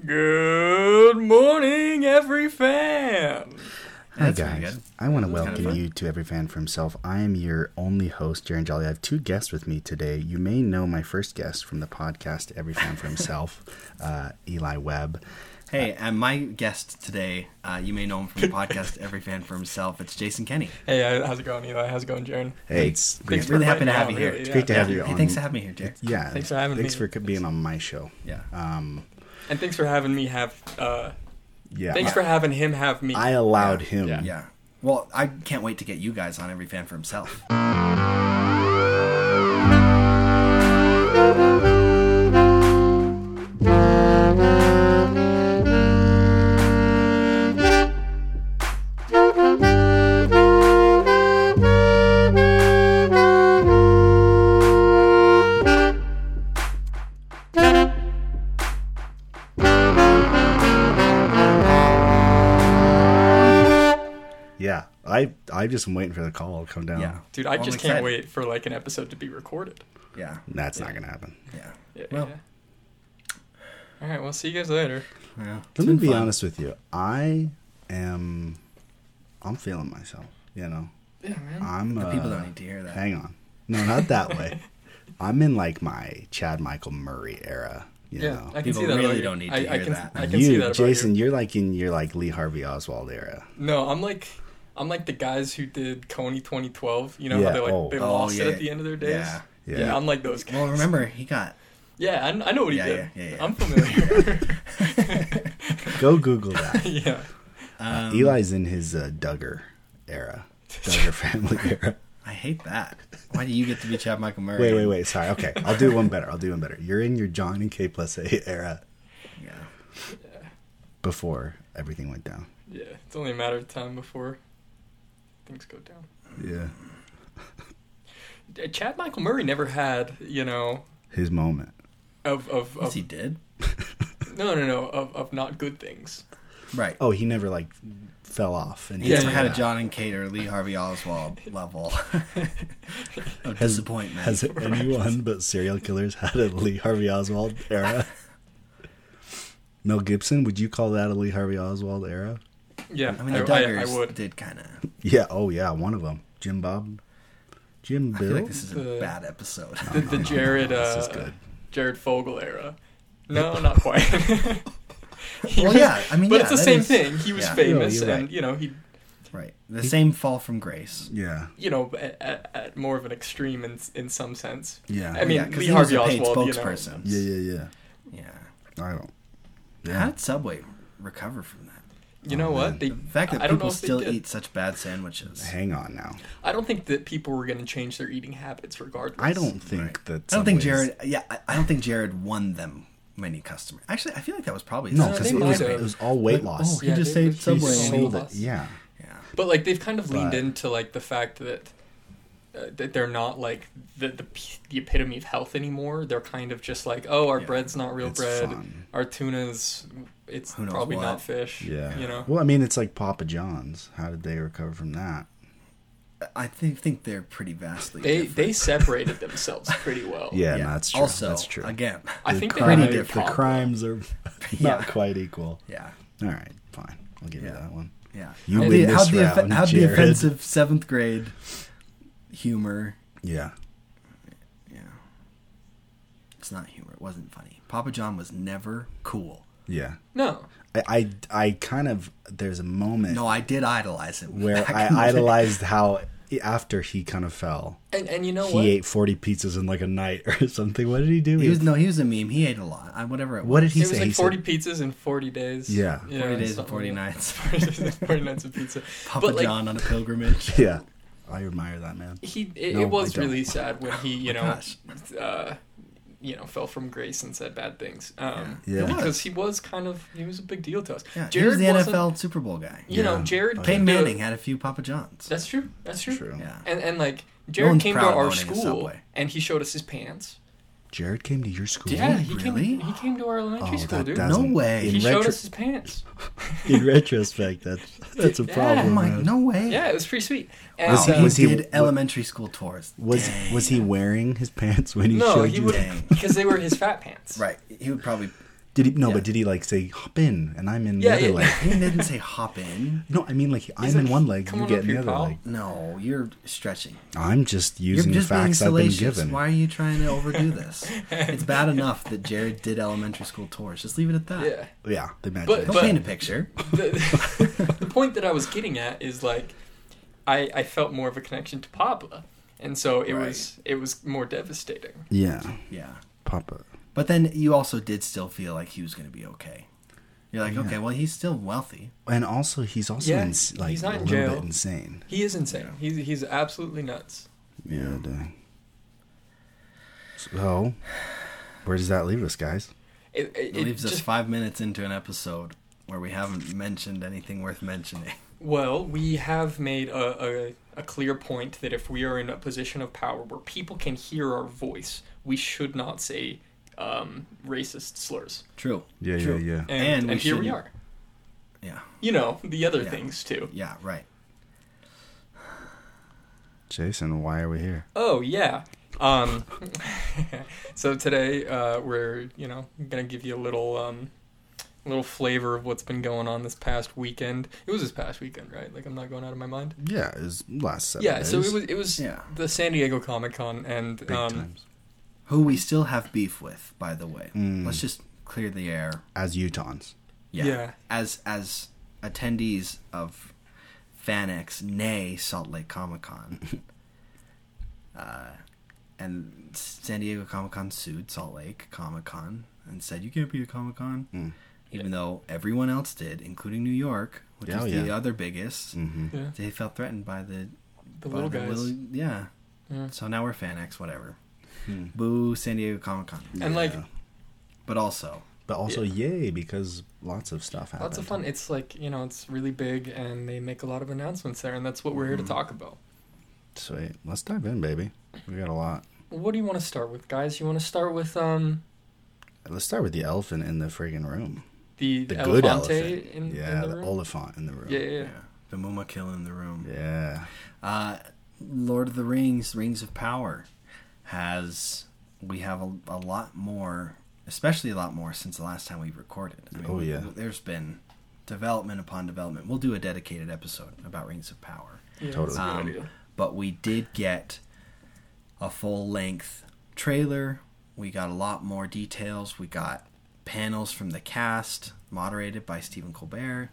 Good morning, every fan. Hi That's guys. I want to welcome you to Every Fan for Himself. I am your only host, Jaron Jolly. I have two guests with me today. You may know my first guest from the podcast Every Fan for Himself, uh, Eli Webb. Hey, and my guest today, uh, you may know him from the podcast Every Fan for Himself. It's Jason Kenny. Hey, uh, how's it going, Eli? How's it going, Jaron? Hey, it's great. Thanks really happy to have you here. really, It's great to have Yeah. you Hey, on. thanks for having me here, Jared. Yeah, Thanks for having Thanks me. for being on my show. Yeah. Um, And thanks for having me have. Uh, yeah, thanks for having him have me. I allowed Yeah. him. Yeah. Yeah. Well, I can't wait to get you guys on Every Fan for Himself. I I just am waiting for the call to come down. Yeah. Dude, I Well, just can't excited. wait for like an episode to be recorded. Yeah. That's not gonna happen. Yeah. Yeah. Well, yeah. All right. Well, see you guys later. yeah. Let me be fun. honest with you. I am. I'm feeling myself. You know, Yeah, man. I'm. The uh, people don't need to hear that. Hang on. No, not that way. I'm in like my Chad Michael Murray era. You yeah, know. I can People see that. really you. don't need to I, I hear can, that. I can see you, that Jason, you. you're like in your like Lee Harvey Oswald era. No, I'm like. I'm like the guys who did Kony 2012. You know Yeah, how they like oh. they Oh, lost yeah. it at the end of their days. Yeah. Yeah, Yeah. I'm like those guys. Well, remember, he got. Yeah, I, I know what he Yeah, did. yeah, yeah, yeah. I'm familiar. Go Google that. yeah. Um, Eli's in his uh, Duggar era, Duggar family era. I hate that. Why do you get to be Chad Michael Murray? Wait, wait, wait. Sorry. Okay, I'll do one better. I'll do one better. You're in your Jon and Kate Plus 8 era Yeah. before everything went down. Yeah, it's only a matter of time before things go down. Yeah, Uh, Chad Michael Murray never had, you know, his moment. of of, Yes, of he did. no no no of, of not good things. Right. Oh, he never like fell off. And He Yeah, never yeah, had yeah. a John and Kate or Lee Harvey Oswald level of Has- disappointment. Has anyone but serial killers had a Lee Harvey Oswald era? Mel Gibson, would you call that a Lee Harvey Oswald era? Yeah, I mean, I, the I, Duggars I would. did kind of. Yeah. Oh, yeah. One of them, Jim Bob, Jim I Bill. feel like this is a The- bad episode. The, the Jared this uh, is good. Jared Fogle era. No, not quite. He Well, was- yeah, I mean, but yeah, it's the that same is- thing. He was yeah. famous, No, you're and right. you know he, right. The same fall from grace. Yeah. you know, at, at, at more of an extreme in in some sense. Yeah. I mean, yeah, 'cause Lee he was Harvey a paid Oswald, you know. spokesperson. yeah, yeah, yeah. Yeah. I don't. How Yeah. did Subway recover from that? You know Oh, what? They, The fact that I people if still eat such bad sandwiches. Hang on now. I don't think that people were going to change their eating habits regardless. I don't think Right. that. I don't think Subway's- Jared. Yeah, I, I don't think Jared won them many customers. Actually, I feel like that was probably No, No, because they it was might it was all weight Like, loss. oh, he just they- saved they He Subway. sold sold it. Yeah. Yeah. But like they've kind of leaned But- into like the fact that uh, that they're not like the, the the epitome of health anymore. They're kind of just like, oh, our Yeah. bread's not real bread. fun. Our tuna's it's probably what. not fish. Yeah. you know. Well, I mean, it's like Papa John's. How did they recover from that? I think think they're pretty vastly. They different. they separated themselves pretty well. Yeah, no, that's true. Also, that's true. again, I The think they crime- had the crimes are Yeah. not quite equal. yeah, All right, fine. I'll give you that one. yeah. You how'd win the, this how'd the, round, how'd the offensive seventh grade humor? Yeah. Yeah, it's not humor. It wasn't funny. Papa John was never cool. Yeah. No, I, I, I kind of there's a moment No, I did idolize it where I in day. idolized how after he kind of fell, and and you know he what? ate 40 pizzas in like a night or something. What did he do? He was no, he was a meme. He ate a lot. I, whatever it was. What did he it was say? like He said- forty pizzas in forty days. Yeah. 40 days and something 40 nights. 40 days and forty nights of pizza. Papa But, like, John on a pilgrimage. Yeah. I admire that man. he it, No, it was really sad when he you know Gosh. uh you know fell from grace and said bad things um Yeah. Yeah. because he was kind of he was a big deal to us Yeah, he jared was the NFL Super Bowl guy. you know jared Oh, Peyton came to- Manning had a few Papa Johns. that's true that's true, True. yeah. and and like jared one's came to of our school and he showed us his pants Jared came to your school. yeah he really? came he came to our elementary Oh, school that dude No way. In, he showed retro- us his pants in retrospect, that's that's a Yeah. problem. Oh my, man. no way. yeah it was pretty sweet and, um, Was he- he was he- did elementary school tours. Was Dang. was he wearing his pants when he no showed he you? would Dang. because they were his fat pants Right. He would probably Did he? No, Yeah. but did he like say hop in and I'm in Yeah, the other yeah. leg? He didn't say hop in. No, I mean like I'm He's in one leg, you on get in the other pal." leg. No, you're stretching. I'm just using just the being facts I've been given. Why are you trying to overdo this? it's bad enough that Jared did elementary school tours. Just leave it at that. Yeah. Yeah, the But- Don't but- paint a picture. the, the point that I was getting at is like I I felt more of a connection to Papa, and so it Right. was it was more devastating. yeah, Yeah. Papa. But then you also did still feel like he was going to be okay. You're like, Yeah. okay, well, he's still wealthy. And also, he's also Yeah, ins- like he's not a in little jail. bit insane. He is insane. He's he's absolutely nuts. Yeah. dang. So, where does that leave us, guys? It, it, It, it leaves us five minutes into an episode where we haven't mentioned anything worth mentioning. Well, we have made a, a, a clear point that if we are in a position of power where people can hear our voice, we should not say um, racist slurs. True. Yeah, True. yeah, yeah. And, And and, we here we shouldn't- are. Yeah. You know, the other Yeah. things too. Yeah, right. Jason, why are we here? Oh, yeah. Um, so today uh, we're, you know, going to give you a little. Um, little flavor of what's been going on this past weekend. It was this past weekend, right? Like I'm not going out of my mind. Yeah, it was last seven yeah, so it was it was Yeah. the San Diego Comic Con and big um, times. Who we still have beef with, by the way. Mm. Let's just clear the air. As Utahns. Yeah. Yeah. As as attendees of FanX, nay Salt Lake Comic Con, uh, and San Diego Comic Con sued Salt Lake Comic Con and said you can't be a Comic Con, Mm. even though everyone else did, including New York, which is yeah. the other biggest. hmm yeah, They felt threatened by the the by little the guys. little- yeah. Yeah. So now we're FanX, whatever. Hmm. Boo San Diego Comic Con. And, like, But also, but also Yeah. yay because lots of stuff happened. Lots of fun. It's like you know, it's really big, and they make a lot of announcements there, and that's what we're here to Mhm. talk about. Sweet. Let's dive in, baby. We got a lot. What do you want to start with, guys? You want to start with um Let's start with the elephant in the friggin' room. the, The the good elephant. in, yeah, in the, the, oliphant in the room. yeah, yeah, yeah. yeah, the Mumakil in the room. Yeah. Uh, Lord of the Rings, Rings of Power, has we have a, a lot more, especially a lot more since the last time we recorded. I mean, Oh, we- yeah. there's been development upon development. We'll do a dedicated episode about Rings of Power, Yeah, Totally. that's a good Um, idea. but we did get a full length trailer. We got a lot more details. We got panels from the cast, moderated by Stephen Colbert.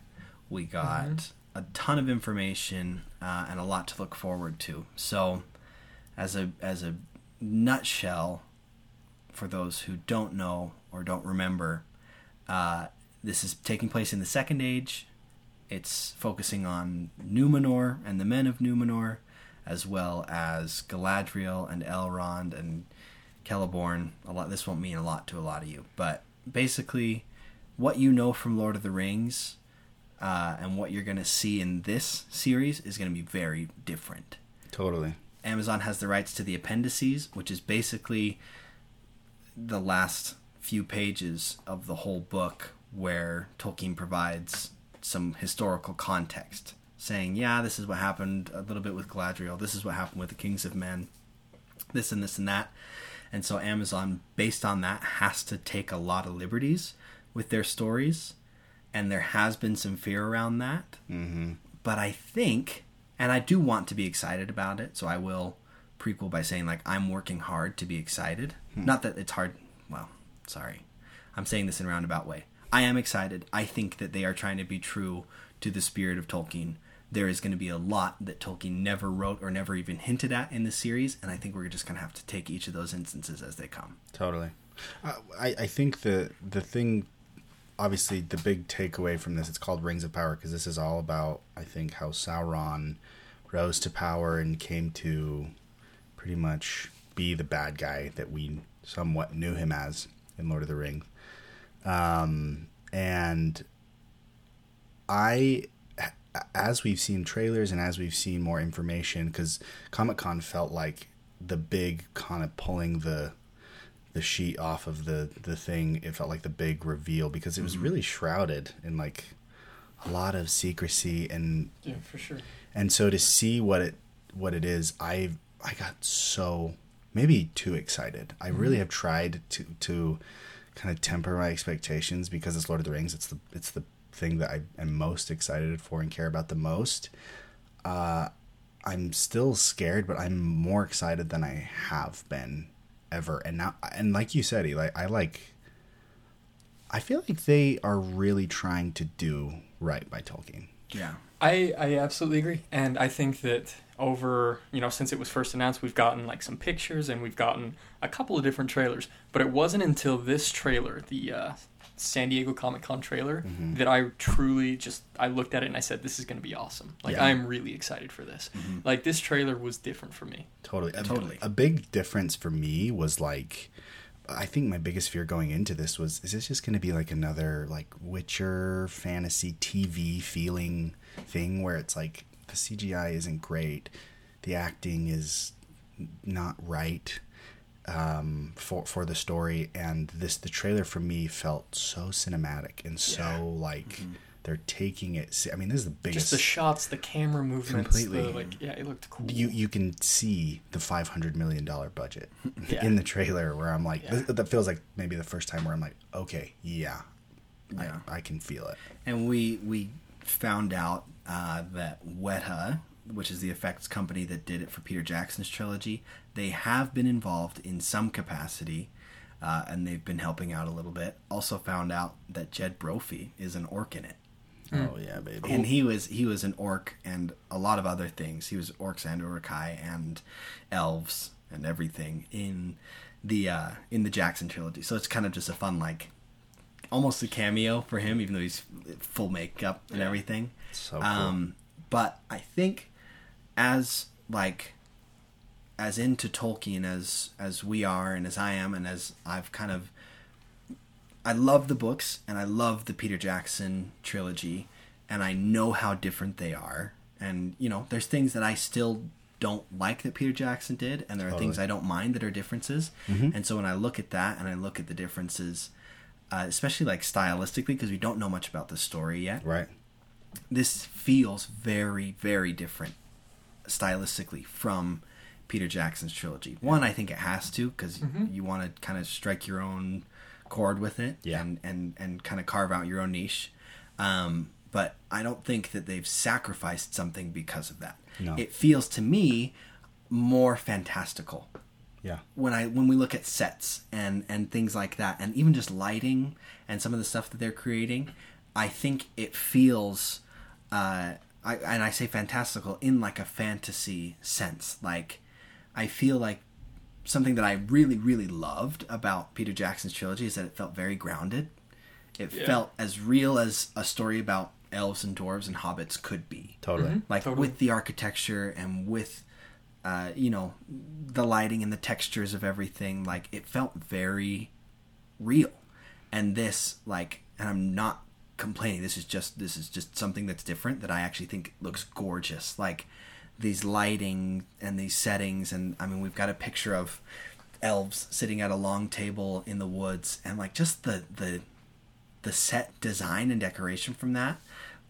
We got Mhm. a ton of information uh, and a lot to look forward to. So, as a as a nutshell, for those who don't know or don't remember, uh, this is taking place in the Second Age. It's focusing on Numenor and the men of Numenor, as well as Galadriel and Elrond and Celeborn. A lot. This won't mean a lot to a lot of you, but basically, what you know from Lord of the Rings uh, and what you're going to see in this series is going to be very different. Totally. Amazon has the rights to the appendices, which is basically the last few pages of the whole book where Tolkien provides some historical context, saying, yeah, this is what happened a little bit with Galadriel, this is what happened with the Kings of Men, this and this and that. And so Amazon, based on that, has to take a lot of liberties with their stories. And there has been some fear around that Mm-hmm. but I think, and I do want to be excited about it, so I will prequel by saying like I'm working hard to be excited. Not that it's hard. Well, sorry, I'm saying this in a roundabout way. I am excited. I think that they are trying to be true to the spirit of Tolkien. There is going to be a lot that Tolkien never wrote or never even hinted at in the series, and I think we're just going to have to take each of those instances as they come. Totally. Uh, I, I think the the thing, obviously, the big takeaway from this, it's called Rings of Power because this is all about, I think, how Sauron rose to power and came to pretty much be the bad guy that we somewhat knew him as in Lord of the Rings. Um, and I, as we've seen trailers and as we've seen more information, because Comic Con felt like the big kind of pulling the the sheet off of the the thing. It felt like the big reveal because it was really shrouded in like a lot of secrecy and Yeah, for sure. and so to see what it what it is, I I got so maybe too excited. I really have tried to to kind of temper my expectations because it's Lord of the Rings. It's the it's the thing that I am most excited for and care about the most. Uh, I'm still scared, but I'm more excited than I have been ever. And now, and like you said, Eli, I like. I feel like they are really trying to do right by Tolkien. Yeah. I, I absolutely agree. And I think that over, you know, since it was first announced, we've gotten like some pictures and we've gotten a couple of different trailers. But it wasn't until this trailer, the uh, San Diego Comic Con trailer, Mm-hmm. that I truly just, I looked at it and I said, this is going to be awesome. Like, Yeah. I'm really excited for this. Like, this trailer was different for me. Totally. A, Totally. A big difference for me was like, I think my biggest fear going into this was, is this just going to be like another like Witcher fantasy TV feeling thing where it's like the CGI isn't great, the acting is not right um, for for the story, and this the trailer for me felt so cinematic and so Yeah. like they're taking it. I mean, this is the biggest. Just the shots, the camera movements, Completely. the, like, yeah, it looked cool. you you can see the five hundred million dollar budget Yeah. in the trailer where I'm like Yeah. that feels like maybe the first time where I'm like okay yeah, Yeah. I, I can feel it And we we found out uh, that Weta, which is the effects company that did it for Peter Jackson's trilogy, they have been involved in some capacity, uh, and they've been helping out a little bit. Also found out that Jed Brophy is an orc in it, oh yeah baby and he was he was an orc and a lot of other things. He was orcs and Uruk-hai and elves and everything in the uh, in the Jackson trilogy. So it's kind of just a fun like almost a cameo for him, even though he's full makeup and Yeah. everything. so cool. Um, but I think as like as into Tolkien as as we are and as I am and as I've kind of I love the books and I love the Peter Jackson trilogy and I know how different they are. And you know there's things that I still don't like that Peter Jackson did and there are things I don't mind that are differences. Mm-hmm. and so when I look at that and I look at the differences uh, especially like stylistically because we don't know much about the story yet right. this feels very very different stylistically from Peter Jackson's trilogy. One, I think it has to because you want to kind of strike your own chord with it Yeah. and and and kind of carve out your own niche. Um, but I don't think that they've sacrificed something because of that. No. It feels to me more fantastical yeah when I when we look at sets and and things like that, and even just lighting and some of the stuff that they're creating, I think it feels, uh, I and I say fantastical in like a fantasy sense. Like I feel like something that I really really loved about Peter Jackson's trilogy is that it felt very grounded. It Yeah. felt as real as a story about elves and dwarves and hobbits could be totally like Totally. with the architecture and with uh, you know the lighting and the textures of everything like it felt very real and this like and i'm not complaining this is just this is just something that's different that i actually think looks gorgeous like these lighting and these settings and i mean we've got a picture of elves sitting at a long table in the woods and like just the the the set design and decoration from that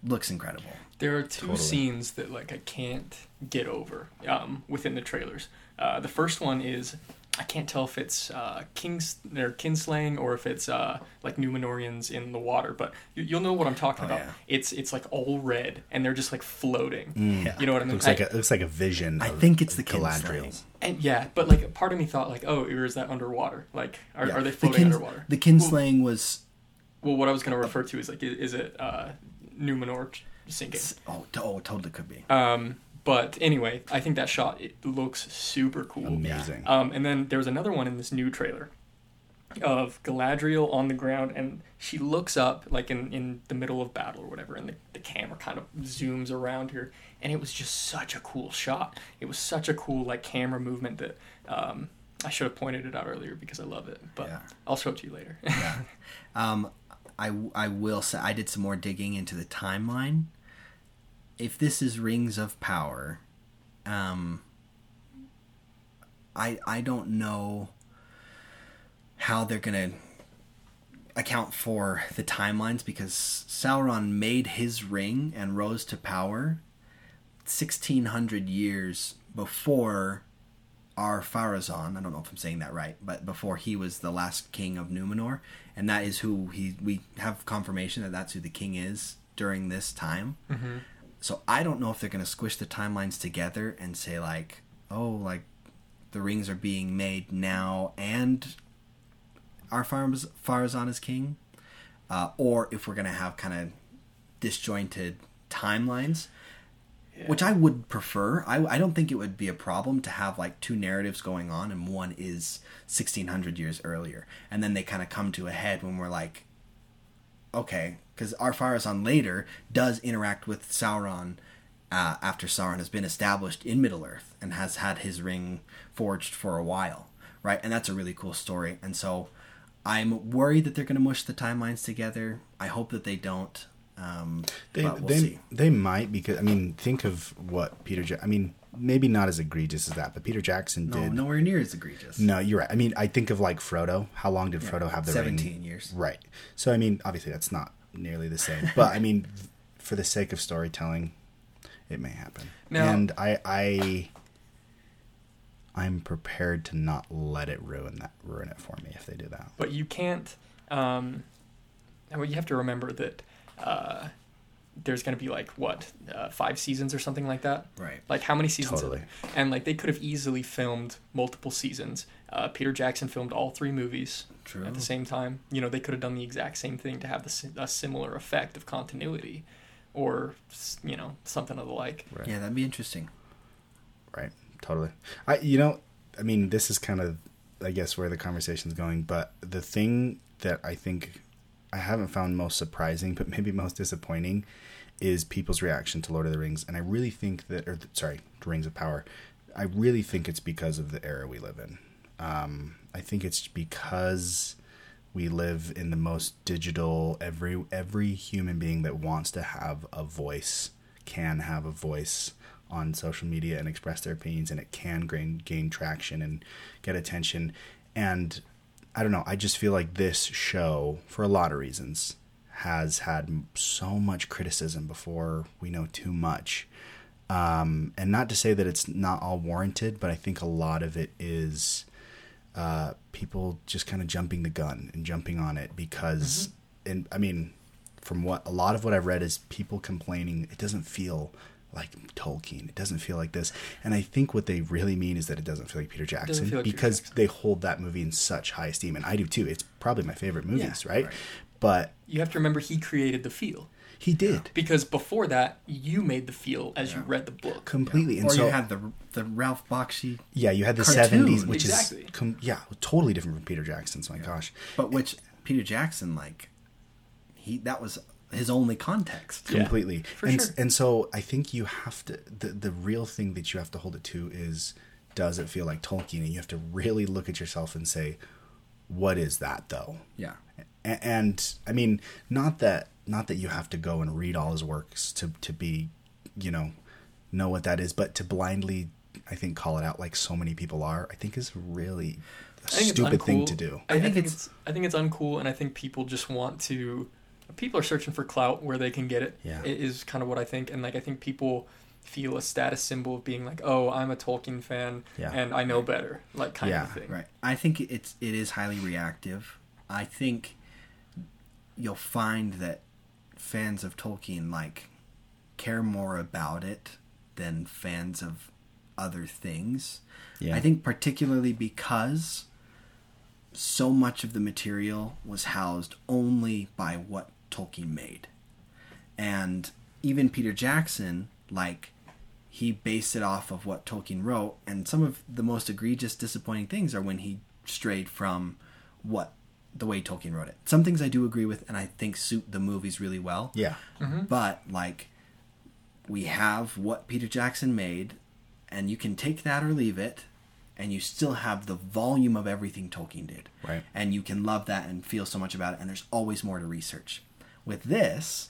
looks incredible There are two Totally. scenes that like I can't get over um, within the trailers. Uh, the first one is I can't tell if it's uh, kings or kinslaying or if it's uh, like Numenoreans in the water, but you, you'll know what I'm talking Oh, about. yeah. It's it's like all red and they're just like floating. Yeah. You know what I mean? looks like I- a, it looks like a vision I of think it's the Galadriel. Kinslaying. and yeah, but like part of me thought like, oh, or is that underwater? Like, are, Yeah. are they The floating kins- underwater? The kinslaying was Well, what I was going to refer to is like, i- is it uh, Numenor sinking? oh, oh, it totally could be. Um, but anyway, I think that shot it looks super cool. amazing Um, and then there was another one in this new trailer of Galadriel on the ground, and she looks up like in, in the middle of battle or whatever, and the, the camera kind of zooms around her, and it was just such a cool shot. It was such a cool like camera movement that um, I should have pointed it out earlier because I love it, but Yeah. I'll show it to you later. yeah. Um, I, I will say I did some more digging into the timeline. If this is Rings of Power, um, I I don't know how they're gonna account for the timelines because Sauron made his ring and rose to power sixteen hundred years before Ar-Pharazôn. I don't know if I'm saying that right, but before he was the last king of Numenor, and that is who he. We have confirmation that that's who the king is during this time. Mm-hmm. So I don't know if they're going to squish the timelines together and say like, oh, like the rings are being made now and Ar-Pharazôn is king, uh, or if we're going to have kind of disjointed timelines. Which I would prefer. I, I don't think it would be a problem to have like two narratives going on, and one is 1600 years earlier. And then they kind of come to a head when we're like, okay, because Ar-Pharazôn later does interact with Sauron uh, after Sauron has been established in Middle Earth and has had his ring forged for a while, right? And that's a really cool story. And so I'm worried that they're going to mush the timelines together. I hope that they don't. Um, They we'll they, see. they might because I mean think of what Peter. Ja- I mean maybe not as egregious as that, but Peter Jackson No, did. nowhere near as egregious. No, you're right. I mean I think of like Frodo. How long did Yeah, Frodo have the 17 ring? years. Right. So I mean obviously that's not nearly the same, but I mean for the sake of storytelling, it may happen. Now- and I I I'm prepared to not let it ruin that ruin it for me if they do that. But you can't. Um, you have to remember that uh, there's going to be like what uh, five seasons or something like that. Right. Like how many seasons? Totally. And like they could have easily filmed multiple seasons. Uh, Peter Jackson filmed all three movies True. at the same time. You know, they could have done the exact same thing to have the, a similar effect of continuity, or you know something of the like. Right. Yeah, that'd be interesting. Right. Totally. I you know, I mean this is kind of I guess where the conversation's going, but the thing that I think I haven't found most surprising, but maybe most disappointing is people's reaction to Lord of the Rings, and I really think that or sorry, Rings of Power. I really think it's because of the era we live in. Um, I think it's because we live in the most digital every every human being that wants to have a voice can have a voice on social media and express their opinions and it can gain gain traction and get attention and I don't know I just feel like this show for a lot of reasons has had so much criticism before we know too much um, and not to say that it's not all warranted but I think a lot of it is uh, people just kind of jumping the gun and jumping on it because, and I mean, from what a lot of what I've read is people complaining it doesn't feel like Tolkien. It doesn't feel like this, and I think what they really mean is that it doesn't feel like Peter Jackson like Peter because Jackson. they hold that movie in such high esteem, and I do too. It's probably my favorite movies, right? right. But You have to remember he created the feel he did because before that you made the feel as you read the book. completely, and or so you had the the Ralph Bakshi, yeah, you had the seventies, which exactly. is com- yeah, totally different from Peter Jackson's. My gosh, but which Peter Jackson like he that was his only context. Yeah, completely for and, sure. and so i think you have to the, the real thing that you have to hold it to is does it feel like tolkien and you have to really look at yourself and say what is that though Yeah. A- and i mean not that not that you have to go and read all his works to to be you know know what that is but to blindly i think call it out like so many people are i think is really a I think it's stupid thing to do I, I think think it's- it's I think it's uncool, and I think people just want to. People are searching for clout where they can get it. Yeah. It is kind of what I think, and like I think people feel a status symbol of being like, "Oh, I'm a Tolkien fan, Yeah. and I know better," like kind Yeah, of thing. Yeah, right. I think it's it is highly reactive. I think you'll find that fans of Tolkien like care more about it than fans of other things. Yeah. I think particularly because so much of the material was housed only by what Tolkien made. And even Peter Jackson, like, he based it off of what Tolkien wrote, and some of the most egregious, disappointing things are when he strayed from what the way Tolkien wrote it. Some things I do agree with, and I think suit the movies really well. yeah mm-hmm. But like, we have what Peter Jackson made, and you can take that or leave it, and you still have the volume of everything Tolkien did. Right. And you can love that and feel so much about it, and there's always more to research. With this,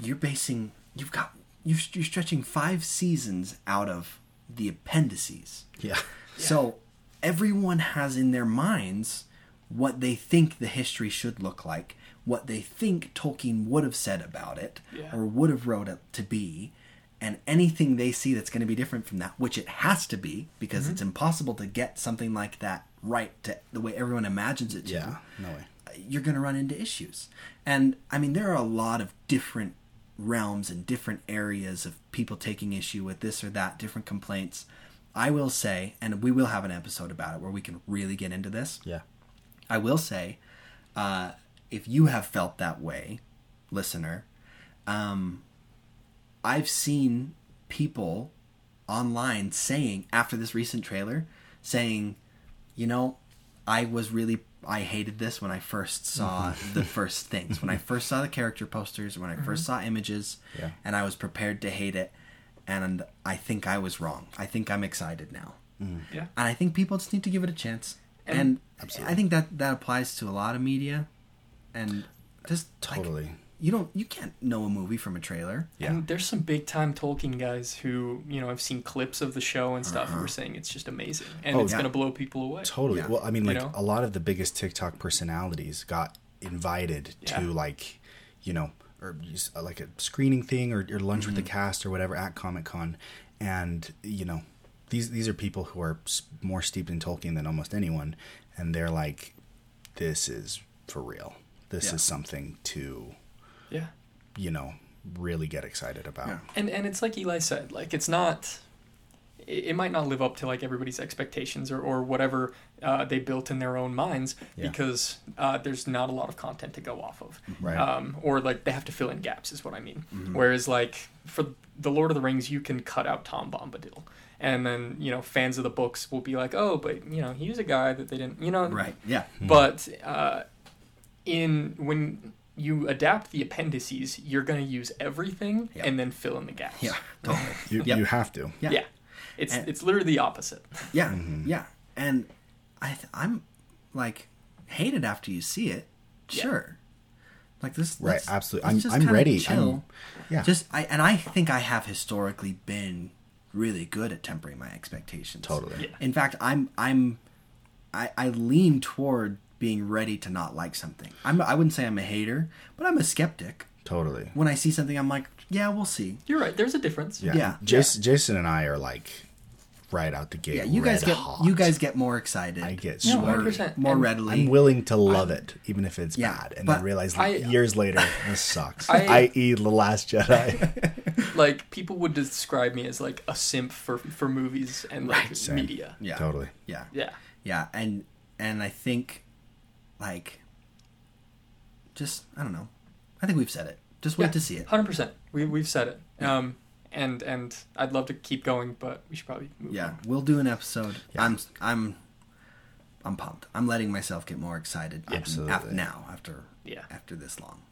you're basing, you've got, you're, you're stretching five seasons out of the appendices. yeah So everyone has in their minds what they think the history should look like, what they think Tolkien would have said about it, Yeah. or would have wrote it to be, and anything they see that's going to be different from that, which it has to be because Mm-hmm. it's impossible to get something like that right to the way everyone imagines it to Yeah, no way. you're going to run into issues. And I mean, there are a lot of different realms and different areas of people taking issue with this or that, different complaints. I will say, and we will have an episode about it where we can really get into this. Yeah. I will say, uh, if you have felt that way, listener, um, I've seen people online saying after this recent trailer, saying, you know, I was really I hated this when I first saw the first things. When I first saw the character posters, when I first saw images, Yeah. and I was prepared to hate it. And I think I was wrong. I think I'm excited now. Yeah. And I think people just need to give it a chance. And- And, Absolutely. I think that that applies to a lot of media. And just like, Totally. you don't you can't know a movie from a trailer. Yeah. And there's some big time Tolkien guys who, you know, I've seen clips of the show and stuff who are saying it's just amazing and Oh, it's yeah. going to blow people away. Totally. Yeah. Well, I mean, You like know? a lot of the biggest TikTok personalities got invited Yeah. to like, you know, or just, uh, like a screening thing or, or lunch with Mm-hmm. the cast or whatever at Comic Con, and you know, these these are people who are more steeped in Tolkien than almost anyone, and they're like, this is for real. This Yeah. is something to, Yeah. you know, really get excited about. Yeah. And and it's like Eli said, like it's not it, it might not live up to like everybody's expectations or, or whatever uh, they built in their own minds Yeah. because uh, there's not a lot of content to go off of. Right. Um, or like they have to fill in gaps is what I mean. Mm-hmm. Whereas like for the Lord of the Rings, you can cut out Tom Bombadil. And then, you know, fans of the books will be like, oh, but, you know, he's a guy that they didn't, you know. Right. Yeah. But uh, in when you adapt the appendices, you're going to use everything Yeah. and then fill in the gaps. Yeah. Totally. You Yep. you have to. Yeah. Yeah. It's And- it's literally the opposite. Yeah, Mm-hmm. yeah, and I th- I'm like hated after you see it. Yeah. Sure, like this. Right, let's- absolutely. let's I'm- just I'm kinda ready. Chill. I'm- yeah. Just I and I think I have historically been really good at tempering my expectations. Totally. Yeah. In fact, I'm I'm I I lean toward being ready to not like something. I'm I wouldn't say I'm a hater, but I'm a skeptic. Totally. When I see something, I'm like, yeah, we'll see. You're right. There's a difference. Yeah. Yeah. Jason, Jason and I are like right out the gate. Yeah, you guys get hot. you guys get more excited. I get No, more. 100%. more And readily. I'm willing to love it, even if it's Yeah, bad, and then realize I- years later this sucks. I- I.e., The Last Jedi. Like people would describe me as like a simp for for movies and like Same. media. yeah, Totally. Yeah, Yeah. yeah, and and I think like just I don't know. I think we've said it. Just wait Yeah. to see it. Hundred percent. We we've said it. Um, and and I'd love to keep going, but we should probably move Yeah, on. we'll do an episode. Yeah. I'm I'm I'm pumped. I'm letting myself get more excited. Yeah. Absolutely. After, now, after Yeah. after this long.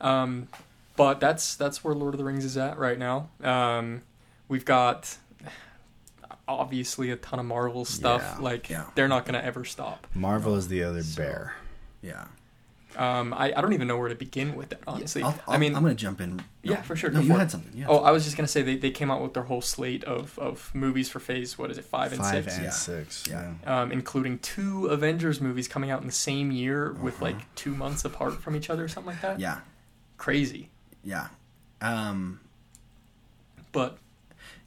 Um, but that's that's where Lord of the Rings is at right now. Um, we've got obviously a ton of Marvel stuff. Yeah. Like Yeah. they're not gonna ever stop. Marvel is the other bear. Yeah. Um, I, I don't even know where to begin with that. Honestly, I'll, I mean, I'm gonna jump in. yeah, for sure. No, go you for had it. something. You had Oh, something. I was just gonna say they, they came out with their whole slate of, of movies for Phase. What is it, five and Five six? and Yeah. six. Yeah. Yeah. um, including two Avengers movies coming out in the same year with Uh-huh. like two months apart from each other, something like that. yeah, Crazy. yeah. Um, But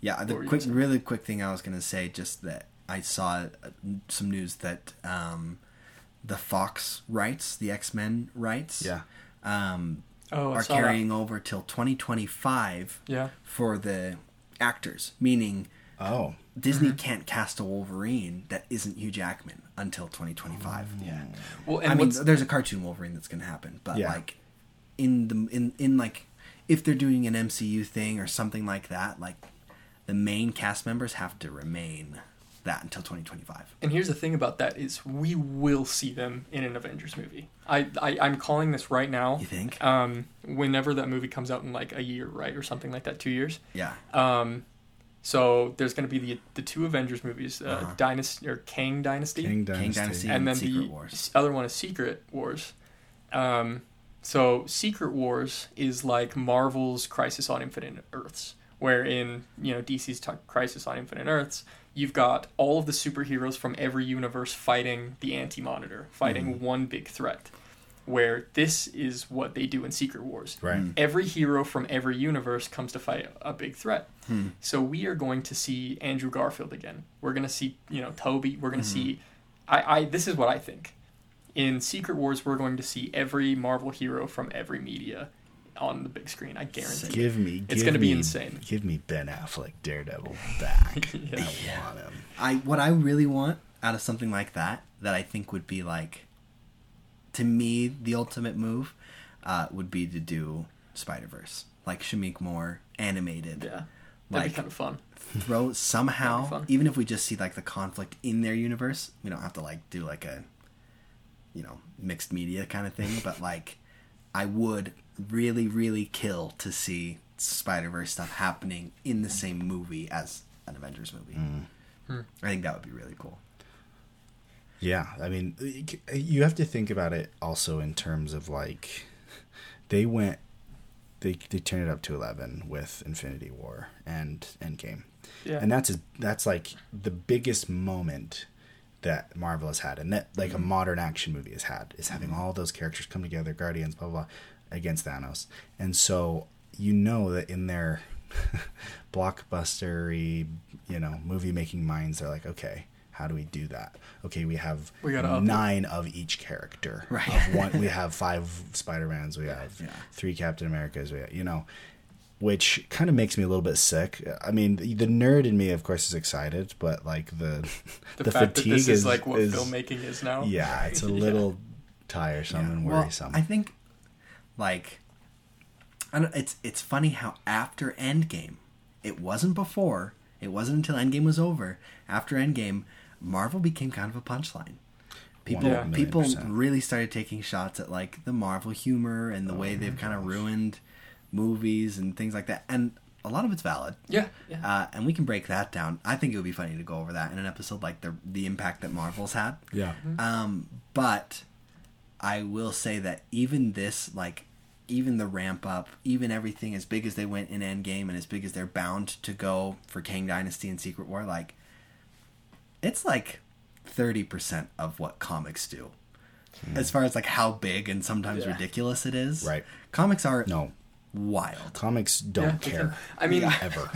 Yeah, the What were you quick, really quick thing I was going to say, just that I saw uh, some news that um, the Fox rights, the X Men rights, Yeah. oh, um, I are saw that. carrying over till 2025 Yeah. for the actors, meaning Oh. Disney Mm-hmm. can't cast a Wolverine that isn't Hugh Jackman until 2025. Yeah. Well, and I mean, there's a cartoon Wolverine that's going to happen, but Yeah. like in the in in like if they're doing an MCU thing or something like that, like the main cast members have to remain that until 2025. And here's the thing about that is we will see them in an Avengers movie. I, I I'm calling this right now. You think? Um, whenever that movie comes out in like a year, right, or something like that, two years. Yeah. Um, so there's going to be the the two Avengers movies, uh, Uh-huh. Dynasty or Kang Dynasty, King Dynasty. King Dynasty. and then Secret the Wars. other one is Secret Wars. Um, so Secret Wars is like Marvel's Crisis on Infinite Earths, where in you know DC's t- Crisis on Infinite Earths, you've got all of the superheroes from every universe fighting the Anti Monitor, fighting Mm-hmm. one big threat. where this is what they do in Secret Wars. Right. Every hero from every universe comes to fight a big threat. Hmm. So we are going to see Andrew Garfield again. We're going to see, you know, Tobey. We're going to Mm-hmm. see. I, I. This is what I think. In Secret Wars, we're going to see every Marvel hero from every media on the big screen. I guarantee. Give me. It's gonna be insane. Give me Ben Affleck Daredevil back. Yeah. I want him. I what I really want out of something like that that I think would be like to me the ultimate move uh, would be to do Spider Verse like Shameik Moore animated. Yeah, that'd Like- be kind of fun. Throw That'd somehow fun. even if we just see like the conflict in their universe, we don't have to like do like a you know mixed media kind of thing, but like I would really really kill to see Spider Verse stuff happening in the same movie as an Avengers movie. Mm. Hmm. I think that would be really cool. Yeah, I mean, you have to think about it also in terms of like they went they they turned it up to 11 with Infinity War and Endgame. Yeah, And that's that's like the biggest moment that Marvel has had and that like a hmm. modern action movie has had is having hmm. all those characters come together, Guardians, blah blah, blah against Thanos. And so you know that in their blockbustery, you know, movie making minds, they're like, okay, how do we do that? Okay, we have We gotta up nine of each character. Right. Of one, we have five Spider Mans. We have Yeah. three Captain Americas. We, have, you know, which kind of makes me a little bit sick. I mean, the, nerd in me, of course, is excited, but like the the, the fatigue this is, like what is- filmmaking is now. yeah, it's a Yeah. little tiresome and Well, worrisome. I think, like, I don't, it's it's funny how after Endgame, it wasn't before. It wasn't until Endgame was over. After Endgame, Marvel became kind of a punchline. People Yeah. people really started taking shots at like the Marvel humor and the way they've kind of ruined movies and things like that. And a lot of it's valid. yeah, yeah. Uh, and we can break that down. I think it would be funny to go over that in an episode like the the impact that Marvel's had. yeah, Um, but I will say that even this, like, even the ramp up, even everything as big as they went in Endgame and as big as they're bound to go for Kang Dynasty and Secret War, like, it's like thirty percent of what comics do, hmm. as far as like how big and sometimes Yeah. ridiculous it is. Right. Comics are no, wild. comics don't Yeah, care. can- I mean, ever,